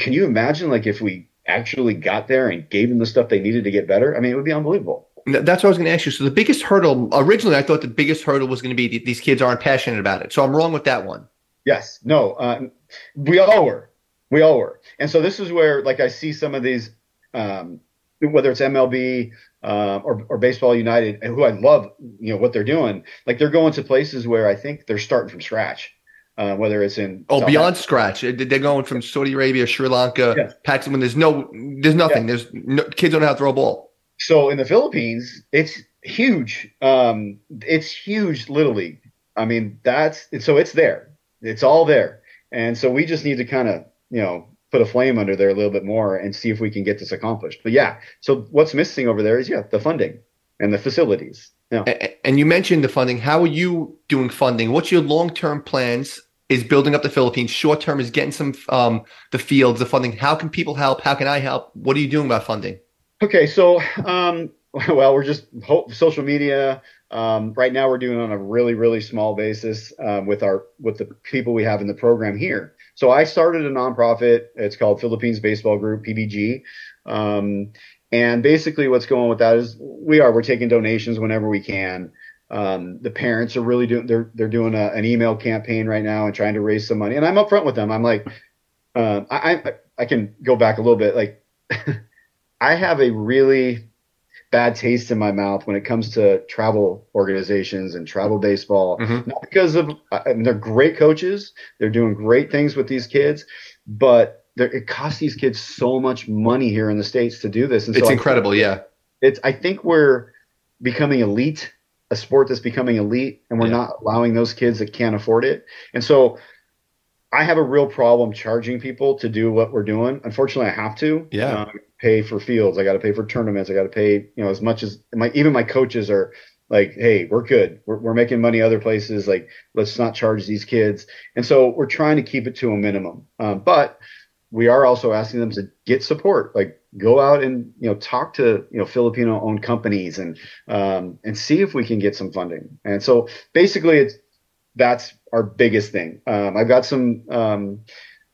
can you imagine, like, if we actually got there and gave them the stuff they needed to get better, I mean, it would be unbelievable. That's what I was going to ask you. So the biggest hurdle originally, I thought the biggest hurdle was going to be these kids aren't passionate about it. So I'm wrong with that one. Yes. No. Uh, we all were. We all were. And so this is where, like, I see some of these, um, whether it's MLB uh, or, or Baseball United, who I love, you know, what they're doing. Like they're going to places where I think they're starting from scratch uh, whether it's in oh South beyond Africa. scratch. They're going from Saudi Arabia, Sri Lanka, yes. Pakistan. When there's no, there's nothing. There's no, kids don't know how to throw a ball. So in the Philippines, it's huge. Um, it's huge, little league. I mean, that's so it's there. It's all there, and so we just need to kind of you know put a flame under there a little bit more and see if we can get this accomplished. But yeah, so what's missing over there is yeah the funding and the facilities. Yeah. And you mentioned the funding. How are you doing funding? What's your long term plans is building up the Philippines. Short term is getting some um, the fields, the funding. How can people help? How can I help? What are you doing about funding? Okay, so um, well, we're just hope, social media. Um, right now, we're doing on a really really small basis um, with our with the people we have in the program here. So I started a nonprofit. It's called Philippines Baseball Group (PBG). Um, and basically, what's going on with that is we are we're taking donations whenever we can. Um, the parents are really doing they're they're doing a, an email campaign right now and trying to raise some money. And I'm upfront with them. I'm like, uh, I, I I can go back a little bit. Like, I have a really bad taste in my mouth when it comes to travel organizations and travel baseball. Mm-hmm. Not because of I mean, they're great coaches, they're doing great things with these kids, but it costs these kids so much money here in the states to do this. And so it's incredible, yeah. It's I think we're becoming elite a sport that's becoming elite and we're yeah. not allowing those kids that can't afford it. And so I have a real problem charging people to do what we're doing. Unfortunately, I have to. Yeah. Um, pay for fields. I got to pay for tournaments. I got to pay, you know, as much as my even my coaches are like, hey, we're good. We're, we're making money other places. Like, let's not charge these kids. And so we're trying to keep it to a minimum. Um, but we are also asking them to get support. Like, go out and you know talk to you know Filipino owned companies and um, and see if we can get some funding. And so basically, it's that's our biggest thing. Um, I've got some um,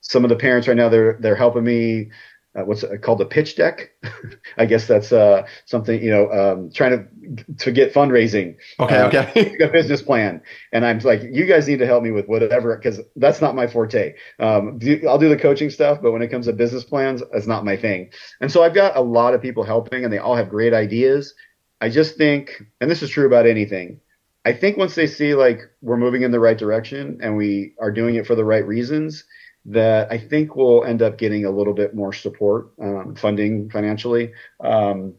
some of the parents right now. They're they're helping me uh, what's it called a pitch deck. I guess that's uh, something you know, um, trying to to get fundraising. Okay, uh, okay. a business plan, and I'm like, you guys need to help me with whatever because that's not my forte. Um, do, I'll do the coaching stuff, but when it comes to business plans, that's not my thing. And so I've got a lot of people helping, and they all have great ideas. I just think, and this is true about anything. I think once they see like we're moving in the right direction and we are doing it for the right reasons, that I think will end up getting a little bit more support, um, funding financially. Um,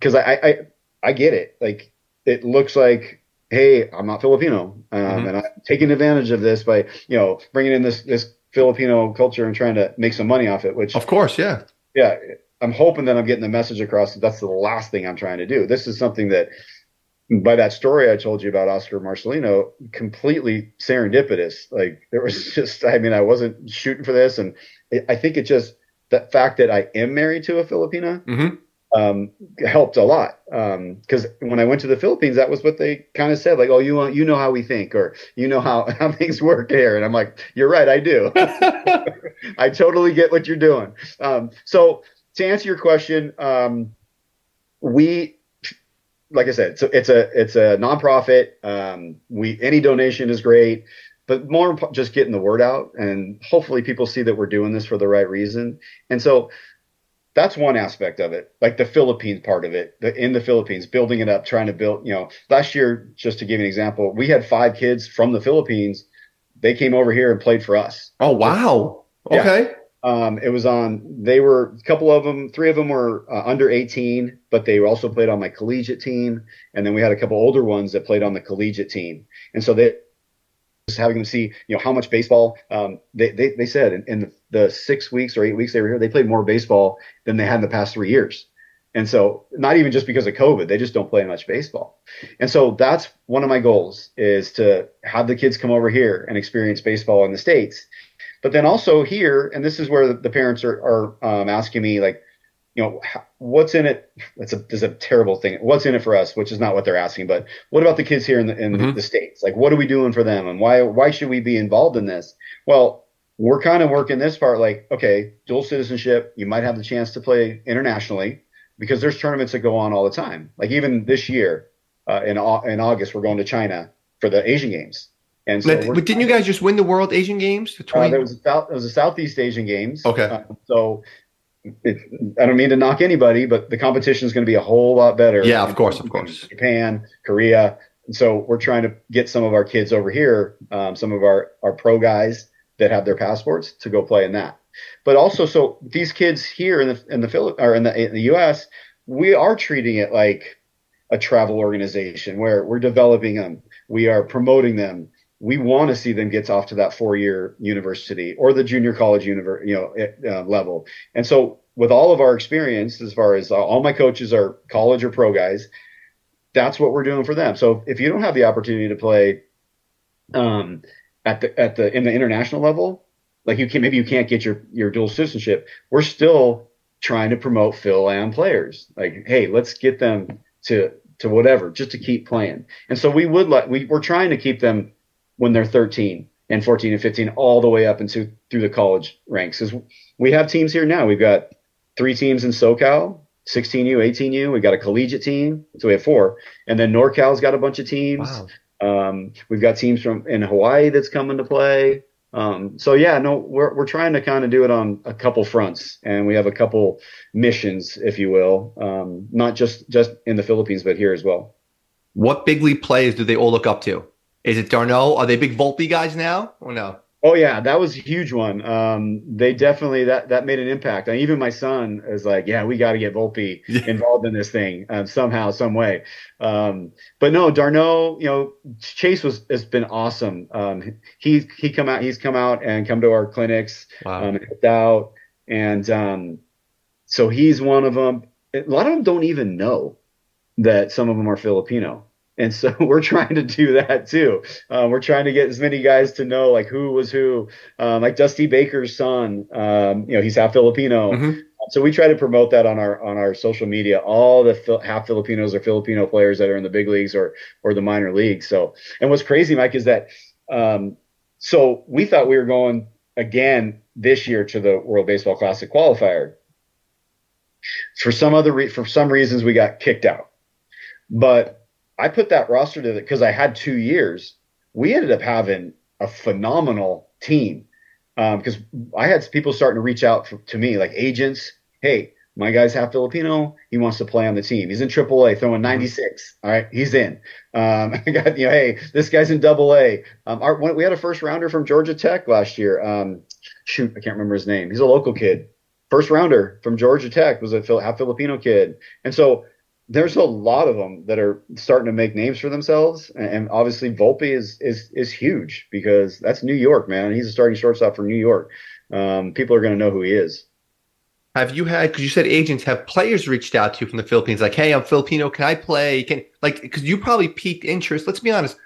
cause I, I, I get it. Like it looks like, Hey, I'm not Filipino. Um, mm-hmm. and I'm taking advantage of this by, you know, bringing in this, this Filipino culture and trying to make some money off it, which of course, yeah. Yeah. I'm hoping that I'm getting the message across that that's the last thing I'm trying to do. This is something that by that story I told you about Oscar Marcelino, completely serendipitous. Like there was just, I mean, I wasn't shooting for this, and it, I think it just the fact that I am married to a Filipina mm-hmm. um, helped a lot. Because um, when I went to the Philippines, that was what they kind of said, like, "Oh, you want, you know how we think, or you know how how things work here." And I'm like, "You're right, I do. I totally get what you're doing." Um, so to answer your question, um, we like I said, so it's a it's a nonprofit. Um, we any donation is great, but more just getting the word out, and hopefully people see that we're doing this for the right reason. And so that's one aspect of it, like the Philippines part of it, the, in the Philippines, building it up, trying to build. You know, last year, just to give you an example, we had five kids from the Philippines. They came over here and played for us. Oh wow! Okay. Yeah. Um, it was on. They were a couple of them. Three of them were uh, under 18, but they also played on my collegiate team. And then we had a couple older ones that played on the collegiate team. And so they just having them see, you know, how much baseball. Um, they, they they said in, in the, the, six weeks or eight weeks they were here, they played more baseball than they had in the past three years. And so not even just because of COVID, they just don't play much baseball. And so that's one of my goals is to have the kids come over here and experience baseball in the States. But then also here, and this is where the parents are, are um, asking me like, you know, what's in it? That's a, that's a terrible thing. What's in it for us? Which is not what they're asking, but what about the kids here in the, in mm-hmm. the States? Like, what are we doing for them? And why, why should we be involved in this? Well, we're kind of working this part like, okay, dual citizenship, you might have the chance to play internationally because there's tournaments that go on all the time. Like even this year, uh, in in August, we're going to China for the Asian Games. And so but, but didn't you guys just win the World Asian Games? The 20- uh, there was a South, was a Southeast Asian Games. Okay. Uh, so it, I don't mean to knock anybody, but the competition is going to be a whole lot better. Yeah, of course, of course. Japan, Korea. And so we're trying to get some of our kids over here, um, some of our, our pro guys that have their passports to go play in that. But also, so these kids here in the in the Philip or in the in the U.S., we are treating it like a travel organization where we're developing them, we are promoting them. We want to see them get off to that four-year university or the junior college you know uh, level. And so, with all of our experience, as far as uh, all my coaches are college or pro guys, that's what we're doing for them. So if you don't have the opportunity to play um, at the at the in the international level, like you can maybe you can't get your your dual citizenship. We're still trying to promote Fil-Am players. Like, hey, let's get them to to whatever, just to keep playing. And so we would like we we're trying to keep them when they're 13 and 14 and 15 all the way up into through the college ranks. Because we have teams here now. We've got three teams in SoCal, 16U, 18U. We've got a collegiate team, so we have four, and then NorCal's got a bunch of teams. Wow. Um, we've got teams from in Hawaii that's coming to play. Um, so yeah, no, we're we're trying to kind of do it on a couple fronts, and we have a couple missions, if you will, um, not just just in the Philippines, but here as well. What big league players do they all look up to? Is it d'Arnaud? Are they big Volpe guys now, or no? Oh yeah, that was a huge one. Um, they definitely that that made an impact. And even my son is like, yeah, we got to get Volpe involved in this thing um, somehow, some way. Um, but no, d'Arnaud, you know, Chase was has been awesome. Um, he he come out, he's come out and come to our clinics, wow. um, helped out, and um, so he's one of them. A lot of them don't even know that some of them are Filipino. And so we're trying to do that too. Uh, we're trying to get as many guys to know like who was who. Um, like Dusty Baker's son, um, you know, he's half Filipino. Mm-hmm. So we try to promote that on our on our social media. All the half Filipinos or Filipino players that are in the big leagues or or the minor leagues. So and what's crazy, Mike, is that um, so we thought we were going again this year to the World Baseball Classic qualifier. For some other re- for some reasons, we got kicked out. But I put that roster to because I had two years. We ended up having a phenomenal team because um, I had people starting to reach out for, to me, like agents. Hey, my guy's half Filipino. He wants to play on the team. He's in AAA, throwing 96. All right, he's in. Um, I got you know, hey, this guy's in Double A. Um, our, we had a first rounder from Georgia Tech last year. Um, shoot, I can't remember his name. He's a local kid. First rounder from Georgia Tech was a half Filipino kid, and so there's a lot of them that are starting to make names for themselves, and obviously Volpe is is is huge because that's New York, man. He's a starting shortstop for New York. Um, people are going to know who he is. Have you had? Because you said agents have players reached out to you from the Philippines, like, "Hey, I'm Filipino. Can I play? Can like?" Because you probably piqued interest. Let's be honest.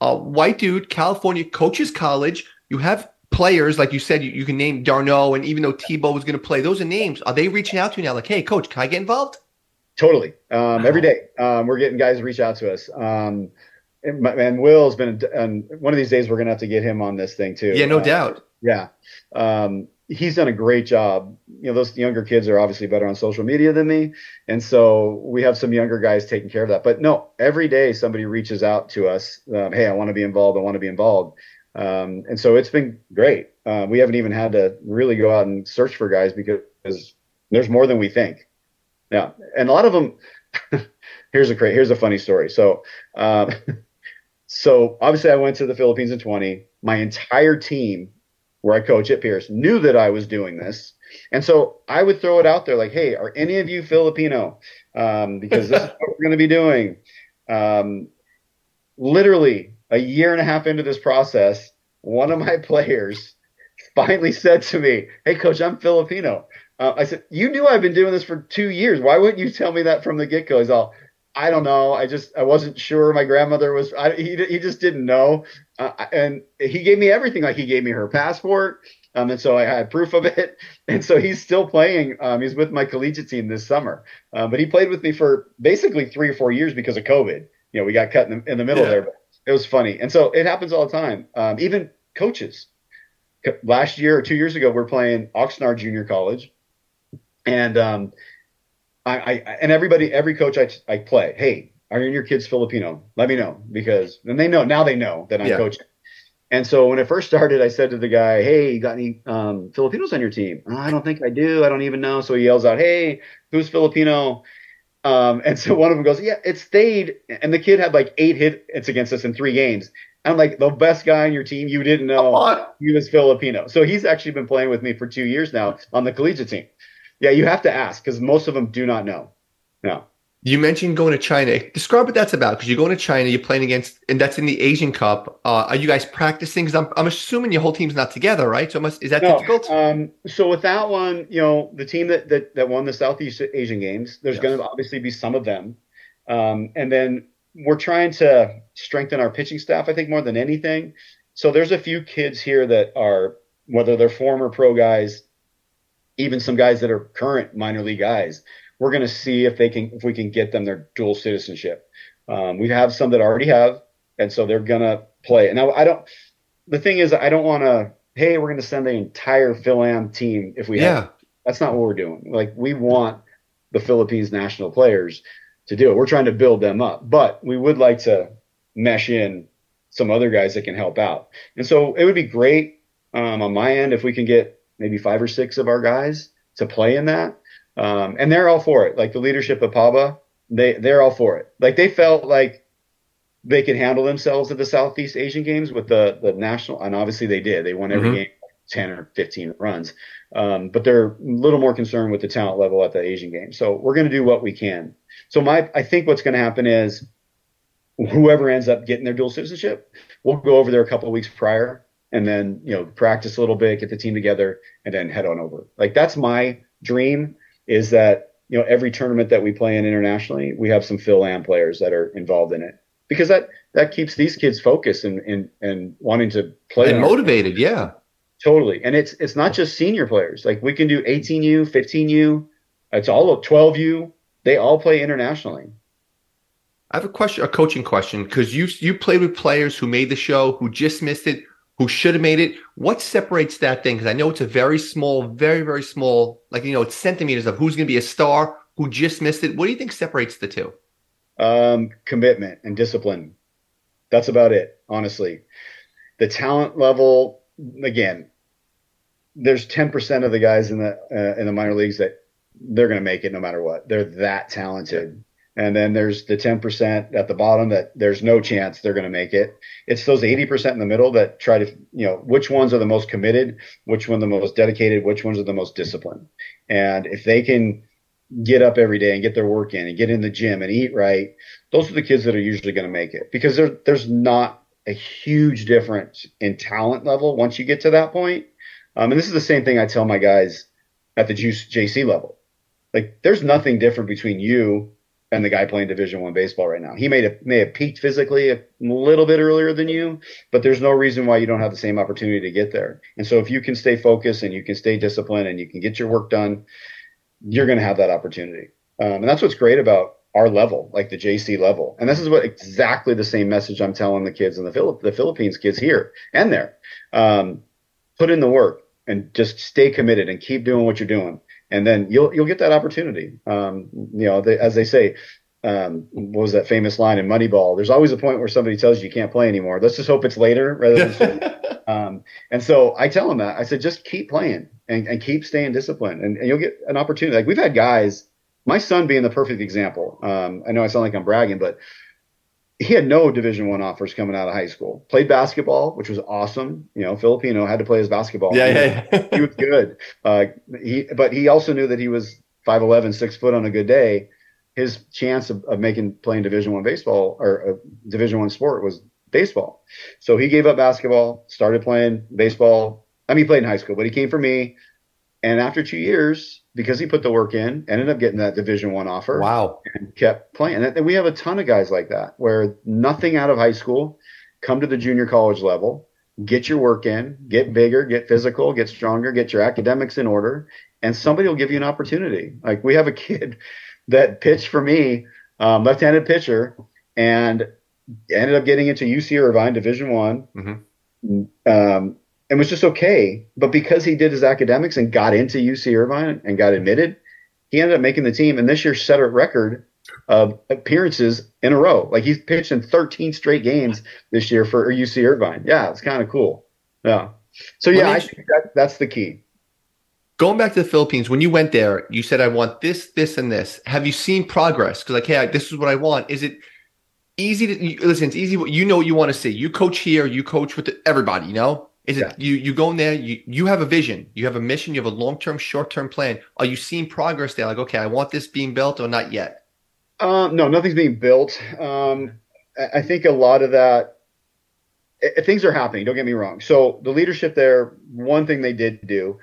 A white dude, California, coaches college. You have players like you said. You, you can name d'Arnaud, and even though Tebow was going to play, those are names. Are they reaching out to you now? Like, "Hey, coach, can I get involved?" Totally. Um, every day, um, we're getting guys to reach out to us. Um, and, and, Will's been, and one of these days we're gonna have to get him on this thing too. Yeah, no uh, doubt. Yeah, um, he's done a great job. You know, those younger kids are obviously better on social media than me, and so we have some younger guys taking care of that. But no, every day somebody reaches out to us. Um, hey, I want to be involved. I want to be involved. Um, and so it's been great. Uh, we haven't even had to really go out and search for guys because there's more than we think. Yeah, and a lot of them. here's a great. Here's a funny story. So, um, so obviously I went to the Philippines in 20. My entire team, where I coach at Pierce, knew that I was doing this, and so I would throw it out there like, "Hey, are any of you Filipino?" Um, because this is what we're going to be doing. Um, literally a year and a half into this process, one of my players finally said to me, "Hey, coach, I'm Filipino." Uh, I said, you knew I've been doing this for two years. Why wouldn't you tell me that from the get go? He's all, I don't know. I just I wasn't sure. My grandmother was. I, he he just didn't know, uh, and he gave me everything. Like he gave me her passport, um, and so I had proof of it. And so he's still playing. Um, he's with my collegiate team this summer, um, but he played with me for basically three or four years because of COVID. You know, we got cut in the, in the middle yeah. there, but it was funny. And so it happens all the time. Um, even coaches. Last year or two years ago, we're playing Oxnard Junior College, and um, I, I and everybody, every coach I, I play, hey, are your kids Filipino? Let me know because and they know now they know that I'm yeah. coaching. And so when it first started, I said to the guy, "Hey, you got any um, Filipinos on your team?" Oh, I don't think I do. I don't even know. So he yells out, "Hey, who's Filipino?" Um, and so one of them goes, "Yeah, it stayed." And the kid had like eight hits against us in three games. I'm like, the best guy on your team, you didn't know he was Filipino. So he's actually been playing with me for two years now on the collegiate team. Yeah, you have to ask because most of them do not know. No. You mentioned going to China. Describe what that's about because you're going to China, you're playing against, and that's in the Asian Cup. Uh, are you guys practicing? Because I'm, I'm assuming your whole team's not together, right? So must, is that no, difficult? Um, so with that one, you know, the team that that, that won the Southeast Asian Games, there's yes. going to obviously be some of them, um, and then we're trying to strengthen our pitching staff. I think more than anything. So there's a few kids here that are whether they're former pro guys even some guys that are current minor league guys. We're going to see if they can, if we can get them their dual citizenship. Um, we have some that already have, and so they're going to play. And now I don't. The thing is, I don't want to. Hey, we're going to send the entire Fil-Am team if we yeah. have. That's not what we're doing. Like we want the Philippines national players to do it. We're trying to build them up, but we would like to mesh in some other guys that can help out. And so it would be great um, on my end if we can get maybe five or six of our guys to play in that. Um, and they're all for it. Like the leadership of PABA, they they're all for it. Like they felt like they could handle themselves at the Southeast Asian Games with the the national, and obviously they did. They won every mm-hmm. game, ten or fifteen runs. Um, but they're a little more concerned with the talent level at the Asian Games. So we're going to do what we can. So my I think what's going to happen is whoever ends up getting their dual citizenship, we'll go over there a couple of weeks prior and then you know practice a little bit, get the team together, and then head on over. Like that's my dream is that you know every tournament that we play in internationally, we have some Fil-Am players that are involved in it because that that keeps these kids focused and and, and wanting to play and motivated. Yeah, totally. And it's it's not just senior players. Like we can do 18U, 15U, it's all of 12U. They all play internationally. I have a question, a coaching question, because you you played with players who made the show, who just missed it, who should have made it. What separates that thing? Because I know it's a very small, very, very small, like, you know, it's centimeters of who's going to be a star, who just missed it. What do you think separates the two? Um, commitment and discipline. That's about it, honestly. The talent level, again, there's 10% of the guys in the uh, in the minor leagues that they're going to make it no matter what. They're that talented. And then there's the 10% at the bottom that there's no chance they're going to make it. It's those 80% in the middle that try to, you know, which ones are the most committed, which one the most dedicated, which ones are the most disciplined. And if they can get up every day and get their work in and get in the gym and eat right, those are the kids that are usually going to make it because there, there's not a huge difference in talent level once you get to that point. Um, and this is the same thing I tell my guys at the JC level. Like, there's nothing different between you and the guy playing Division One baseball right now. He may have may have peaked physically a little bit earlier than you, but there's no reason why you don't have the same opportunity to get there. And so if you can stay focused and you can stay disciplined and you can get your work done, you're going to have that opportunity. Um, and that's what's great about our level, like the JC level. And this is what exactly the same message I'm telling the kids in the Philipp- the Philippines kids here and there. Um, put in the work and just stay committed and keep doing what you're doing and then you'll you'll get that opportunity. Um, you know, they, as they say, um, what was that famous line in Moneyball? There's always a point where somebody tells you you can't play anymore. Let's just hope it's later rather than. um, and so I tell them that I said just keep playing and, and keep staying disciplined, and, and, you'll get an opportunity. Like we've had guys, my son being the perfect example. Um, I know I sound like I'm bragging, but he had no division one offers coming out of high school. Played basketball which was awesome. You know filipino had to play his basketball. Yeah, yeah, yeah. he was good. Uh, he but he also knew that he was 5'11 six foot on a good day. His chance of, of making playing division one baseball or uh, division one sport was baseball. So he gave up basketball started playing baseball. I mean he played in high school but he came for me. And after two years, because he put the work in, ended up getting that Division One offer. Wow. And kept playing. And we have a ton of guys like that where nothing out of high school, come to the junior college level, get your work in, get bigger, get physical, get stronger, get your academics in order, and somebody will give you an opportunity. Like we have a kid that pitched for me, um, left-handed pitcher, and ended up getting into UC Irvine Division One. Mm-hmm. Um, and it was just okay. But because he did his academics and got into UC Irvine and got admitted, he ended up making the team. And this year set a record of appearances in a row. Like he's pitched in 13 straight games this year for UC Irvine. Yeah, it's kind of cool. Yeah. So yeah, I think that, that's the key. Going back to the Philippines, when you went there, you said, "I want this, this, and this." Have you seen progress? Because like, hey, this is what I want. Is it easy to listen? It's easy. You know what you want to see. You coach here. You coach with the, everybody. You know. Is it you? You go in there. You you have a vision. You have a mission. You have a long term, short term plan. Are you seeing progress there? Like, okay, I want this being built or not yet? Um, no, nothing's being built. Um, I think a lot of that things are happening. Don't get me wrong. So the leadership there, one thing they did do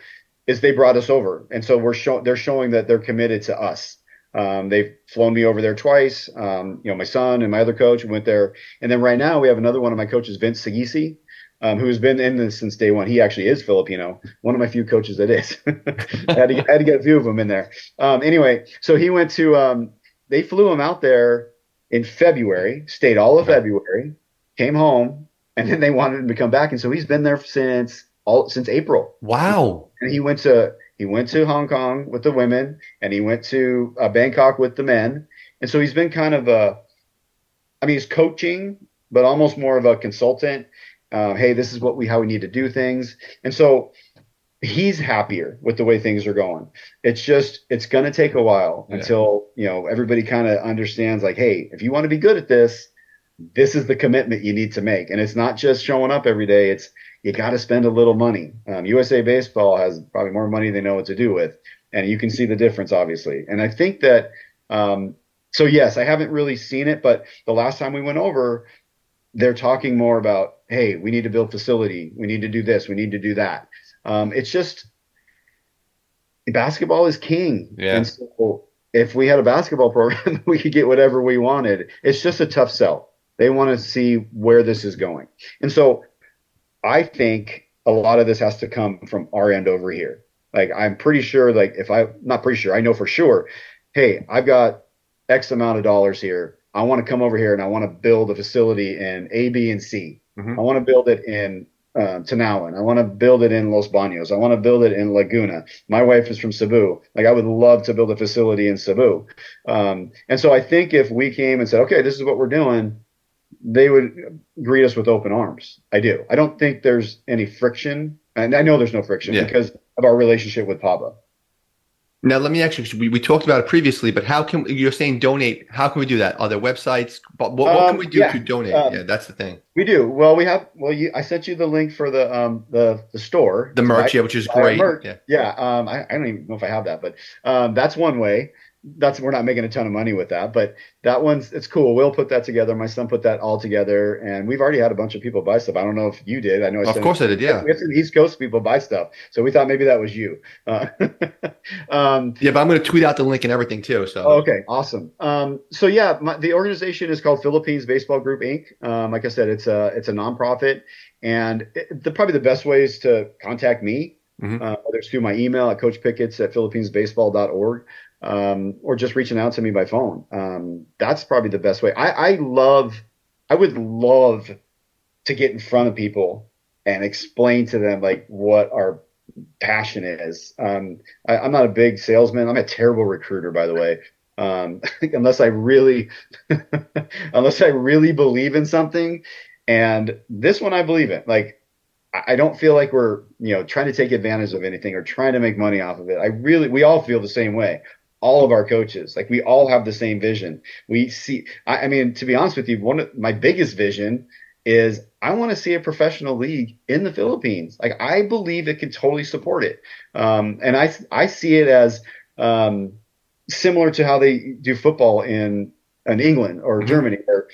is they brought us over, and so we're showing they're showing that they're committed to us. Um, they've flown me over there twice. Um, you know, my son and my other coach went there, and then right now we have another one of my coaches, Vince Sagisi, um, who's been in this since day one. He actually is Filipino, one of my few coaches that is. I, had to, I, had to, get a few of them in there. Um, anyway, so he went to um, they flew him out there in February, stayed all of February, came home, and then they wanted him to come back, and so he's been there since all since April. Wow! And he went to he went to Hong Kong with the women, and he went to uh, Bangkok with the men, and so he's been kind of a, I mean, he's coaching, but almost more of a consultant. Uh, hey, this is what we how we need to do things, and so he's happier with the way things are going. It's just it's going to take a while yeah. until you know everybody kind of understands like, hey, if you want to be good at this, this is the commitment you need to make, and it's not just showing up every day. It's you got to spend a little money. Um, USA Baseball has probably more money they know what to do with, and you can see the difference obviously. And I think that. Um, so yes, I haven't really seen it, but the last time we went over, they're talking more about, hey, we need to build facility, we need to do this, we need to do that. Um, it's just basketball is king. Yeah. And so if we had a basketball program, we could get whatever we wanted. It's just a tough sell. They want to see where this is going. And so I think a lot of this has to come from our end over here. Like I'm pretty sure, like if I not pretty sure, I know for sure, hey, I've got X amount of dollars here. I want to come over here and I want to build a facility in A, B, and C. Mm-hmm. I want to build it in uh, Tanauan. I want to build it in Los Baños. I want to build it in Laguna. My wife is from Cebu. Like I would love to build a facility in Cebu. Um, and so I think if we came and said, okay, this is what we're doing, they would greet us with open arms. I do. I don't think there's any friction, and I know there's no friction yeah. because of our relationship with Pablo. Now, let me actually, we, we talked about it previously, but how can you're saying donate? How can we do that? Are there websites? What, what um, can we do yeah, to donate? Um, yeah, that's the thing. We do. Well, we have, well, you, I sent you the link for the, um, the, the store. The merch, yeah, which is great. Merch, Yeah. Yeah. Um, I, I don't even know if I have that, but, um, that's one way that's we're not making a ton of money with that, but that one's it's cool. We'll put that together. My son put that all together, and we've already had a bunch of people buy stuff. I don't know if you did. I know. I of course, I did. Yeah, we have some East Coast people buy stuff, so we thought maybe that was you. Uh, um, yeah, but I'm going to tweet out the link and everything too. So okay, awesome. Um, so yeah, my, the organization is called Philippines Baseball Group Inc. Um, like I said, it's a it's a nonprofit, and it, the, probably the best ways to contact me. Mm-hmm. Uh, whether it's through my email at coachpickets at philippinesbaseball.org um, or just reaching out to me by phone. Um, that's probably the best way. I, I love, I would love to get in front of people and explain to them like what our passion is. Um, I, am not a big salesman. I'm a terrible recruiter, by the way. Um, unless I really, unless I really believe in something, and this one I believe in. Like, I don't feel like we're, you know, trying to take advantage of anything or trying to make money off of it. I really, we all feel the same way all of our coaches. Like we all have the same vision. We see, I, I mean, to be honest with you, one of my biggest vision is I want to see a professional league in the Philippines. Like I believe it could totally support it. Um, and I, I see it as, um, similar to how they do football in, in England or mm-hmm. Germany, where,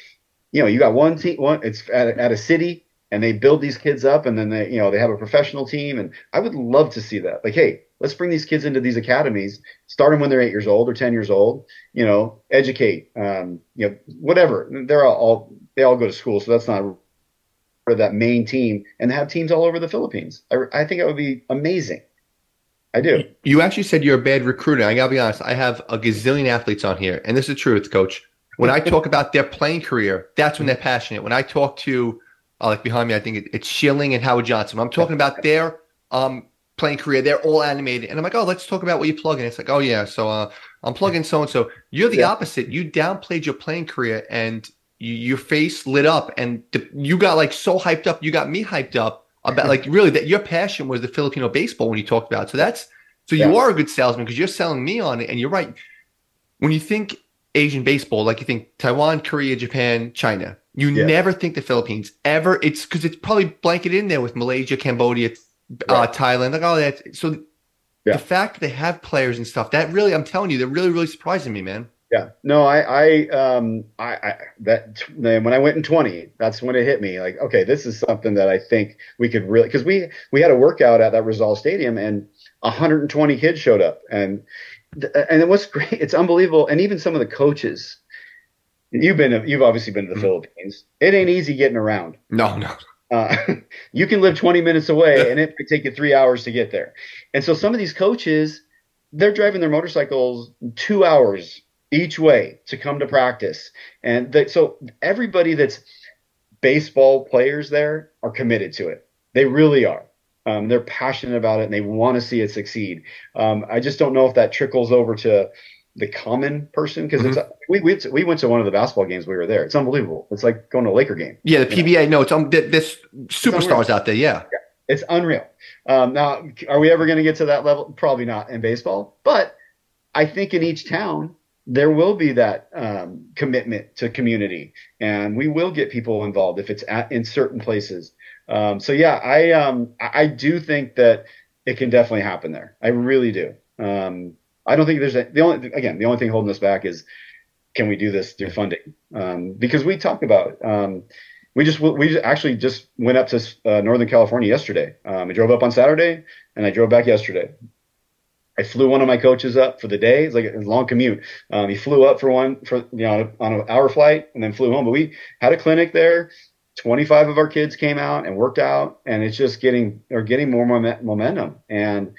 you know, you got one team, one, it's at, at a city and they build these kids up and then they you know they have a professional team and i would love to see that like hey let's bring these kids into these academies start them when they're eight years old or 10 years old you know educate um, you know whatever they're all, all they all go to school so that's not for that main team and have teams all over the philippines i, I think it would be amazing I do. You actually said you're a bad recruiter. I gotta be honest. I have a gazillion athletes on here, and this is the truth, Coach. When I talk about their playing career, that's when they're passionate. When I talk to uh, like behind me, I think it's Schilling and Howard Johnson. I'm talking about their um, playing career. They're all animated, and I'm like, oh, let's talk about what you plug in. It's like, oh yeah, so uh, I'm plugging so and so. You're the yeah. opposite. You downplayed your playing career, and you, your face lit up, and the, you got like so hyped up. You got me hyped up about like really that your passion was the Filipino baseball when you talked about. It. So that's so you yeah. are a good salesman because you're selling me on it, and you're right. When you think Asian baseball, like you think Taiwan, Korea, Japan, China, you yeah. never think the Philippines ever. It's because it's probably blanketed in there with Malaysia, Cambodia, uh, right. Thailand, like all that. So yeah. the fact that they have players and stuff that really, I'm telling you, they're really, really surprising me, man. Yeah, no, I, I, um, I, I, that when I went in 20, that's when it hit me. Like, okay, this is something that I think we could really, because we we had a workout at that Rizal Stadium, and 120 kids showed up, and and it was great. It's unbelievable, and even some of the coaches You've been, you've obviously been to the mm-hmm. Philippines. It ain't easy getting around. No, no. Uh, you can live 20 minutes away, and it might take you three hours to get there. And so some of these coaches, they're driving their motorcycles two hours each way to come to practice. And they, so everybody that's baseball players there are committed to it. They really are. Um, they're passionate about it and they want to see it succeed. Um, I just don't know if that trickles over to the common person because mm-hmm. it's we, we we went to one of the basketball games we were there. It's unbelievable. It's like going to a Laker game. Yeah, the PBA. Know? No, it's um, this superstars out there. Yeah. yeah. it's unreal. Um, now, are we ever going to get to that level? Probably not in baseball, but I think in each town there will be that um, commitment to community, and we will get people involved if it's at, in certain places. Um, so yeah, I um, I do think that it can definitely happen there. I really do. Um, I don't think there's a, the only again the only thing holding us back is can we do this through funding? Um, because we talked about um, we just we actually just went up to uh, Northern California yesterday. Um, I drove up on Saturday and I drove back yesterday. I flew one of my coaches up for the day. It's like a long commute. Um, he flew up for one for you know on an hour flight and then flew home. But we had a clinic there. 25 of our kids came out and worked out, and it's just getting or getting more momentum. And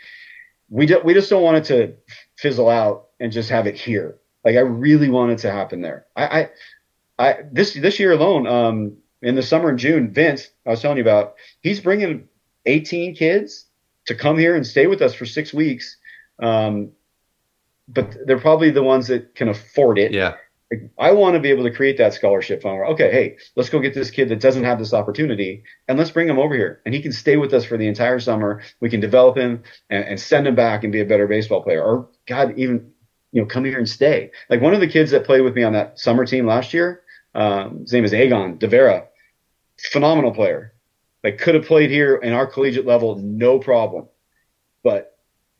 we do, we just don't want it to fizzle out and just have it here. Like I really want it to happen there. I, I, I this this year alone, um, in the summer in June, Vince, I was telling you about, he's bringing 18 kids to come here and stay with us for six weeks. Um, but they're probably the ones that can afford it. Yeah. I want to be able to create that scholarship fund where, okay, hey, let's go get this kid that doesn't have this opportunity and let's bring him over here and he can stay with us for the entire summer. We can develop him and, and send him back and be a better baseball player or God, even, you know, come here and stay. Like one of the kids that played with me on that summer team last year, um, his name is Agon Devera, phenomenal player. Like could have played here in our collegiate level, no problem. But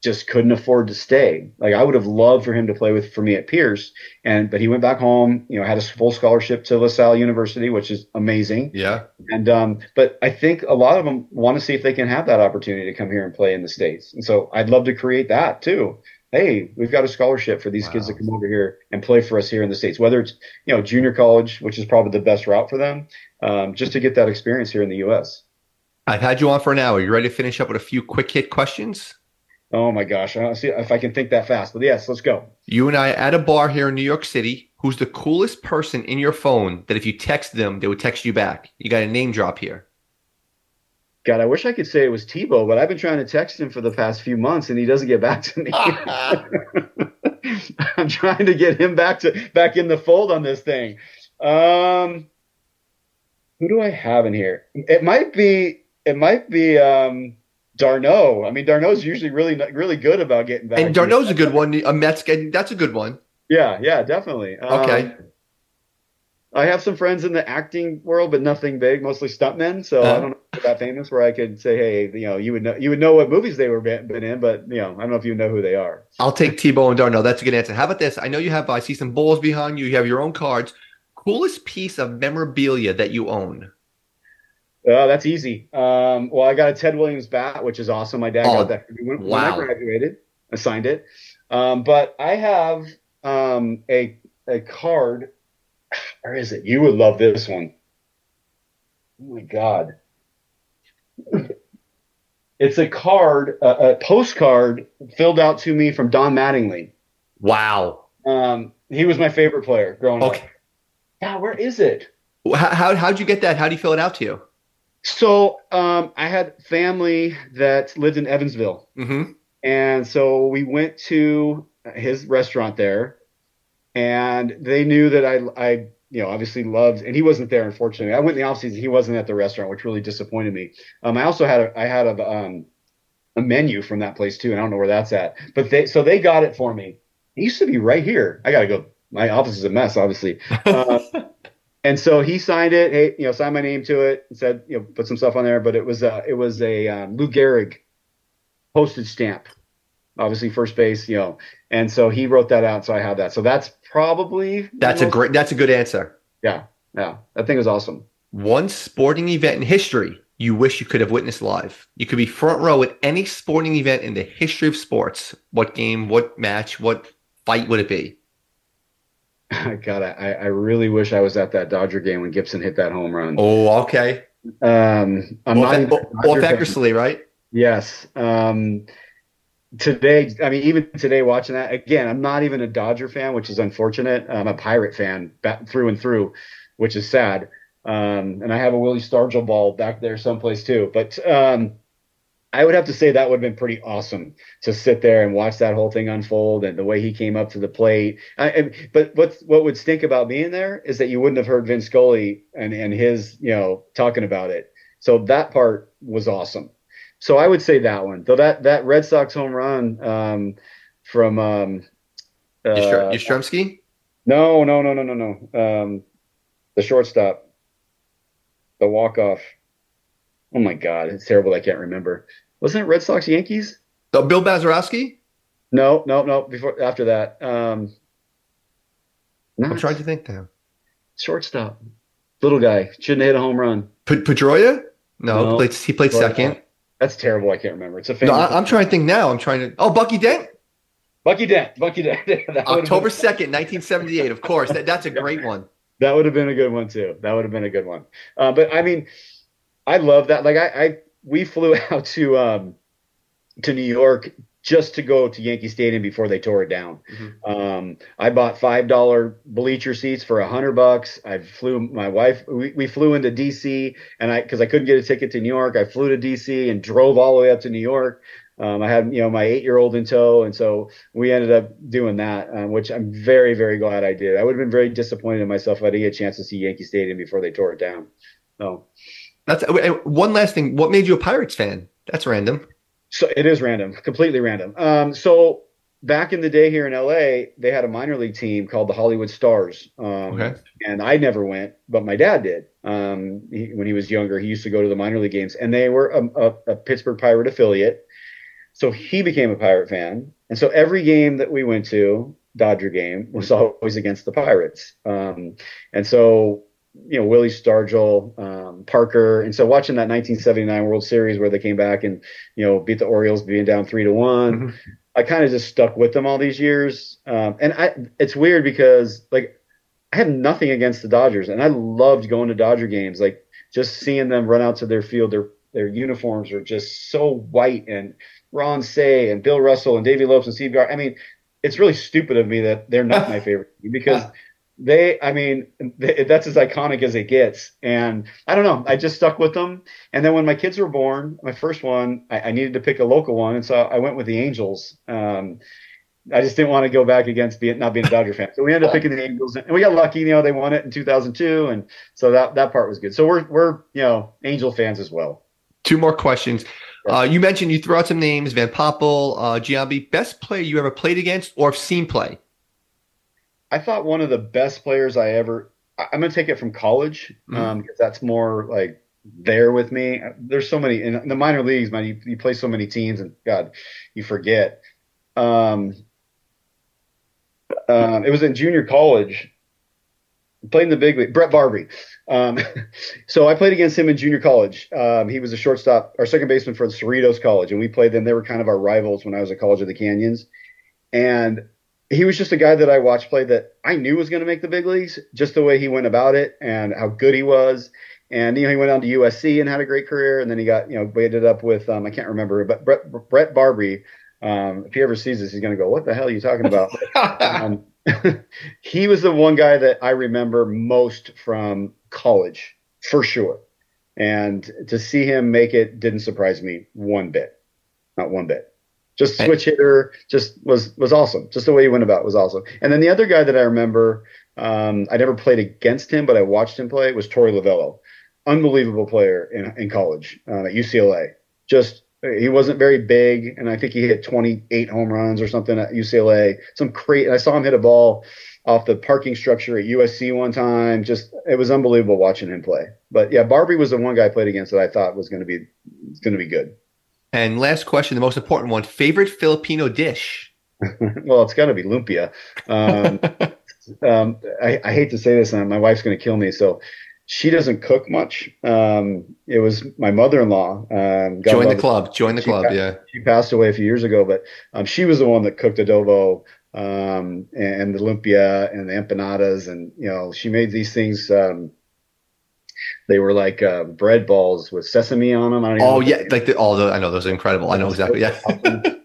just couldn't afford to stay. Like I would have loved for him to play with for me at Pierce, and but he went back home. You know, had a full scholarship to LaSalle University, which is amazing. Yeah. And um, but I think a lot of them want to see if they can have that opportunity to come here and play in the states. And so I'd love to create that too. Hey, we've got a scholarship for these wow. kids to come over here and play for us here in the states. Whether it's you know junior college, which is probably the best route for them, um, just to get that experience here in the U.S. I've had you on for an hour. You ready to finish up with a few quick hit questions? Oh my gosh, I don't see if I can think that fast. But yes, let's go. You and I at a bar here in New York City. Who's the coolest person in your phone that if you text them, they would text you back? You got a name drop here. God, I wish I could say it was Tebow, but I've been trying to text him for the past few months and he doesn't get back to me. I'm trying to get him back to back in the fold on this thing. Um, who do I have in here? It might be it might be um d'Arnaud. I mean, d'Arnaud's usually really really good about getting back. And d'Arnaud's a good one. A Mets, that's a good one. Yeah, yeah, definitely. Okay. Um, I have some friends in the acting world, but nothing big, mostly stuntmen. So uh-huh. I don't know if that famous where I could say, hey, you know, you would know you would know what movies they were been, been in, but you know, I don't know if you know who they are. I'll take Tebow and d'Arnaud. That's a good answer. How about this? I know you have. I see some balls behind you. You have your own cards. Coolest piece of memorabilia that you own. Uh, that's easy. Um, well, I got a Ted Williams bat, which is awesome. My dad Oh, got that for me when wow. I graduated. I signed it. Um, but I have um, a a card. Where is it? You would love this one. Oh my god! It's a card, a, a postcard filled out to me from Don Mattingly. Wow. Um, he was my favorite player growing up. Okay. Yeah, where is it? How, how how'd you get that? How do you fill it out to you? So um, I had family that lived in Evansville, Mm-hmm. and so we went to his restaurant there, and they knew that I, I, you know, obviously loves, and he wasn't there, unfortunately. I went in the off season; he wasn't at the restaurant, which really disappointed me. Um, I also had a, I had a, um, a menu from that place too, and I don't know where that's at, but they, so they got it for me. It used to be right here. I gotta go. My office is a mess, obviously. Uh, and so he signed it. Hey, you know, signed my name to it. and Said, you know, put some stuff on there. But it was uh, it was a um, Lou Gehrig postage stamp, obviously first base. You know, and so he wrote that out. So I have that. So that's probably That's a great. That's a good answer. yeah yeah. That thing was awesome. One sporting event in history you wish you could have witnessed live. You could be front row at any sporting event in the history of sports. What game? What match? What fight would it be? God, I, I really wish I was at that Dodger game when Gibson hit that home run. Oh, okay. Um, I'm not even a off Dodger fan. Eckersley, right? Yes. Um, today, I mean, even today, watching that again, I'm not even a Dodger fan, which is unfortunate. I'm a Pirate fan through and through, which is sad. Um, and I have a Willie Stargell ball back there someplace too. But um, I would have to say that would have been pretty awesome to sit there and watch that whole thing unfold and the way he came up to the plate. I, and, but what what would stink about being there is that you wouldn't have heard Vince Scully and and his you know talking about it. So that part was awesome. So I would say that one. Though that that Red Sox home run um, from um, uh, Yastrzemski? no no no no no no um, the shortstop, the walk off. Oh my God, it's terrible. I can't remember. Wasn't it Red Sox Yankees? Oh, Bill Mazeroski? No, no, no. Before after that, um, I'm trying to think now. shortstop, little guy shouldn't hit a home run. Pedroia? No, No. he played, he played second. That's terrible. I can't remember. It's a. No, I, I'm trying to think now. I'm trying to. Oh, Bucky Dent? Bucky Dent. Bucky Dent. October 2nd, 1978. Of course. That, that's a great one. That would have been a good one too. That would have been a good one. Uh, but I mean, I love that. Like I, I we flew out to um, to New York just to go to Yankee Stadium before they tore it down. Mhm. Um, I bought five dollar bleacher seats for a hundred bucks. I flew my wife. We, we flew into DC, and I because I couldn't get a ticket to New York, I flew to DC and drove all the way up to New York. Um, I had you know my eight year old in tow, and so we ended up doing that, um, which I'm very very glad I did. I would have been very disappointed in myself if I didn't get a chance to see Yankee Stadium before they tore it down. So. That's one last thing. What made you a Pirates fan? That's random. So it is random, completely random. Um, so back in the day here in LA, they had a minor league team called the Hollywood Stars. Um, Okay. And I never went, but my dad did. Um, he, when he was younger, he used to go to the minor league games, and they were a, a, a Pittsburgh Pirate affiliate. So he became a Pirate fan, and so every game that we went to, Dodger game, was always against the Pirates. Um, and so you know Willie Stargell, um, Parker, and so watching that 1979 World Series where they came back and you know beat the Orioles being down three to one, Mhm. I kind of just stuck with them all these years. Um, and I, it's weird because like I had nothing against the Dodgers, and I loved going to Dodger games. Like just seeing them run out to their field, their their uniforms are just so white, and Ron Cey and Bill Russell and Davey Lopes and Steve Gar. I mean, it's really stupid of me that they're not my favorite because they, I mean, they, that's as iconic as it gets. And I don't know, I just stuck with them. And then when my kids were born, my first one, I, I needed to pick a local one, and so I went with the Angels. Um, I just didn't want to go back against being, not being a Dodger fan. So we ended up picking the Angels, and we got lucky. You know, they won it in 2002, and so that that part was good. So we're we're you know Angel fans as well. Two more questions. Uh, you mentioned you threw out some names: Van Poppel, uh, Giambi. Best player you ever played against or seen play? I thought one of the best players I ever. I- I'm going to take it from college Mhm. um, because that's more like there with me. There's so many in the minor leagues, man. You, you play so many teams, and God, you forget. Um, um, it was in junior college. played in the big league. Bret Barberie. Um, so I played against him in junior college. Um, he was a shortstop, our second baseman for the Cerritos College, and we played them. They were kind of our rivals when I was at College of the Canyons, and he was just a guy that I watched play that I knew was going to make the big leagues, just the way he went about it and how good he was. And you know, he went on to USC and had a great career, and then he got you know, we ended up with um, I can't remember, but Brett, Brett. Um, if he ever sees this, he's going to go, "What the hell are you talking about?" um, he was the one guy that I remember most from college, for sure. And to see him make it didn't surprise me one bit, not one bit. Just switch hitter, just was was awesome. Just the way he went about it was awesome. And then the other guy that I remember, um, I never played against him, but I watched him play was Torey Lovullo, unbelievable player in in college uh, at UCLA. Just he wasn't very big, and I think he hit 28 home runs or something at UCLA. Some crazy. I saw him hit a ball off the parking structure at USC one time. Just it was unbelievable watching him play. But yeah, Barberie was the one guy I played against that I thought was going to be going to be good. And last question, the most important one: favorite Filipino dish? well, it's got to be lumpia. Um, um, I, I, hate to say this, and my wife's going to kill me. So she doesn't cook much. Um, it was my mother-in-law. Um, Join the club. Join the club. Passed, yeah. She passed away a few years ago, but um, she was the one that cooked adobo um, and the lumpia and the empanadas, and you know she made these things. They were like uh, bread balls with sesame on them. oh yeah, like the, all the I know those are incredible. I know exactly. Yeah.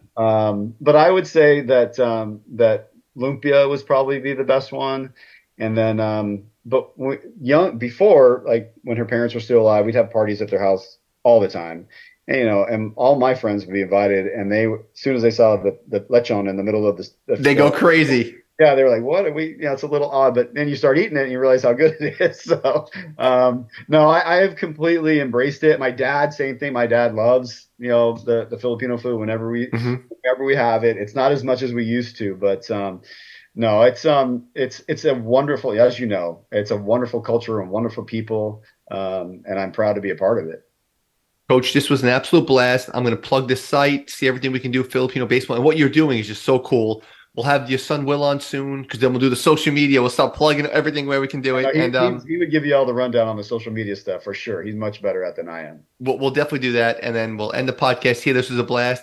um, but I would say that um, that lumpia was probably be the best one, and then um, but when, young before, like when her parents were still alive, we'd have parties at their house all the time. And, you know, and all my friends would be invited, and they, as soon as they saw the, the lechon in the middle of the, the they go crazy. Yeah, they were like, "What are we?" Yeah, it's a little odd, but then you start eating it and you realize how good it is. So, um, no, I, I, have completely embraced it. My dad, same thing. My dad loves, you know, the the Filipino food. Whenever we, mm-hmm. whenever we have it, it's not as much as we used to, but um, no, it's um, it's it's a wonderful, as you know, it's a wonderful culture and wonderful people, um, and I'm proud to be a part of it. Coach, this was an absolute blast. I'm going to plug this site, see everything we can do Filipino baseball, and what you're doing is just so cool. We'll have your son Will on soon because then we'll do the social media. We'll start plugging everything where we can do it. He, and um, he, he, would give you all the rundown on the social media stuff for sure. He's much better at than I am. We'll, we'll definitely do that, and then we'll end the podcast here. This was a blast.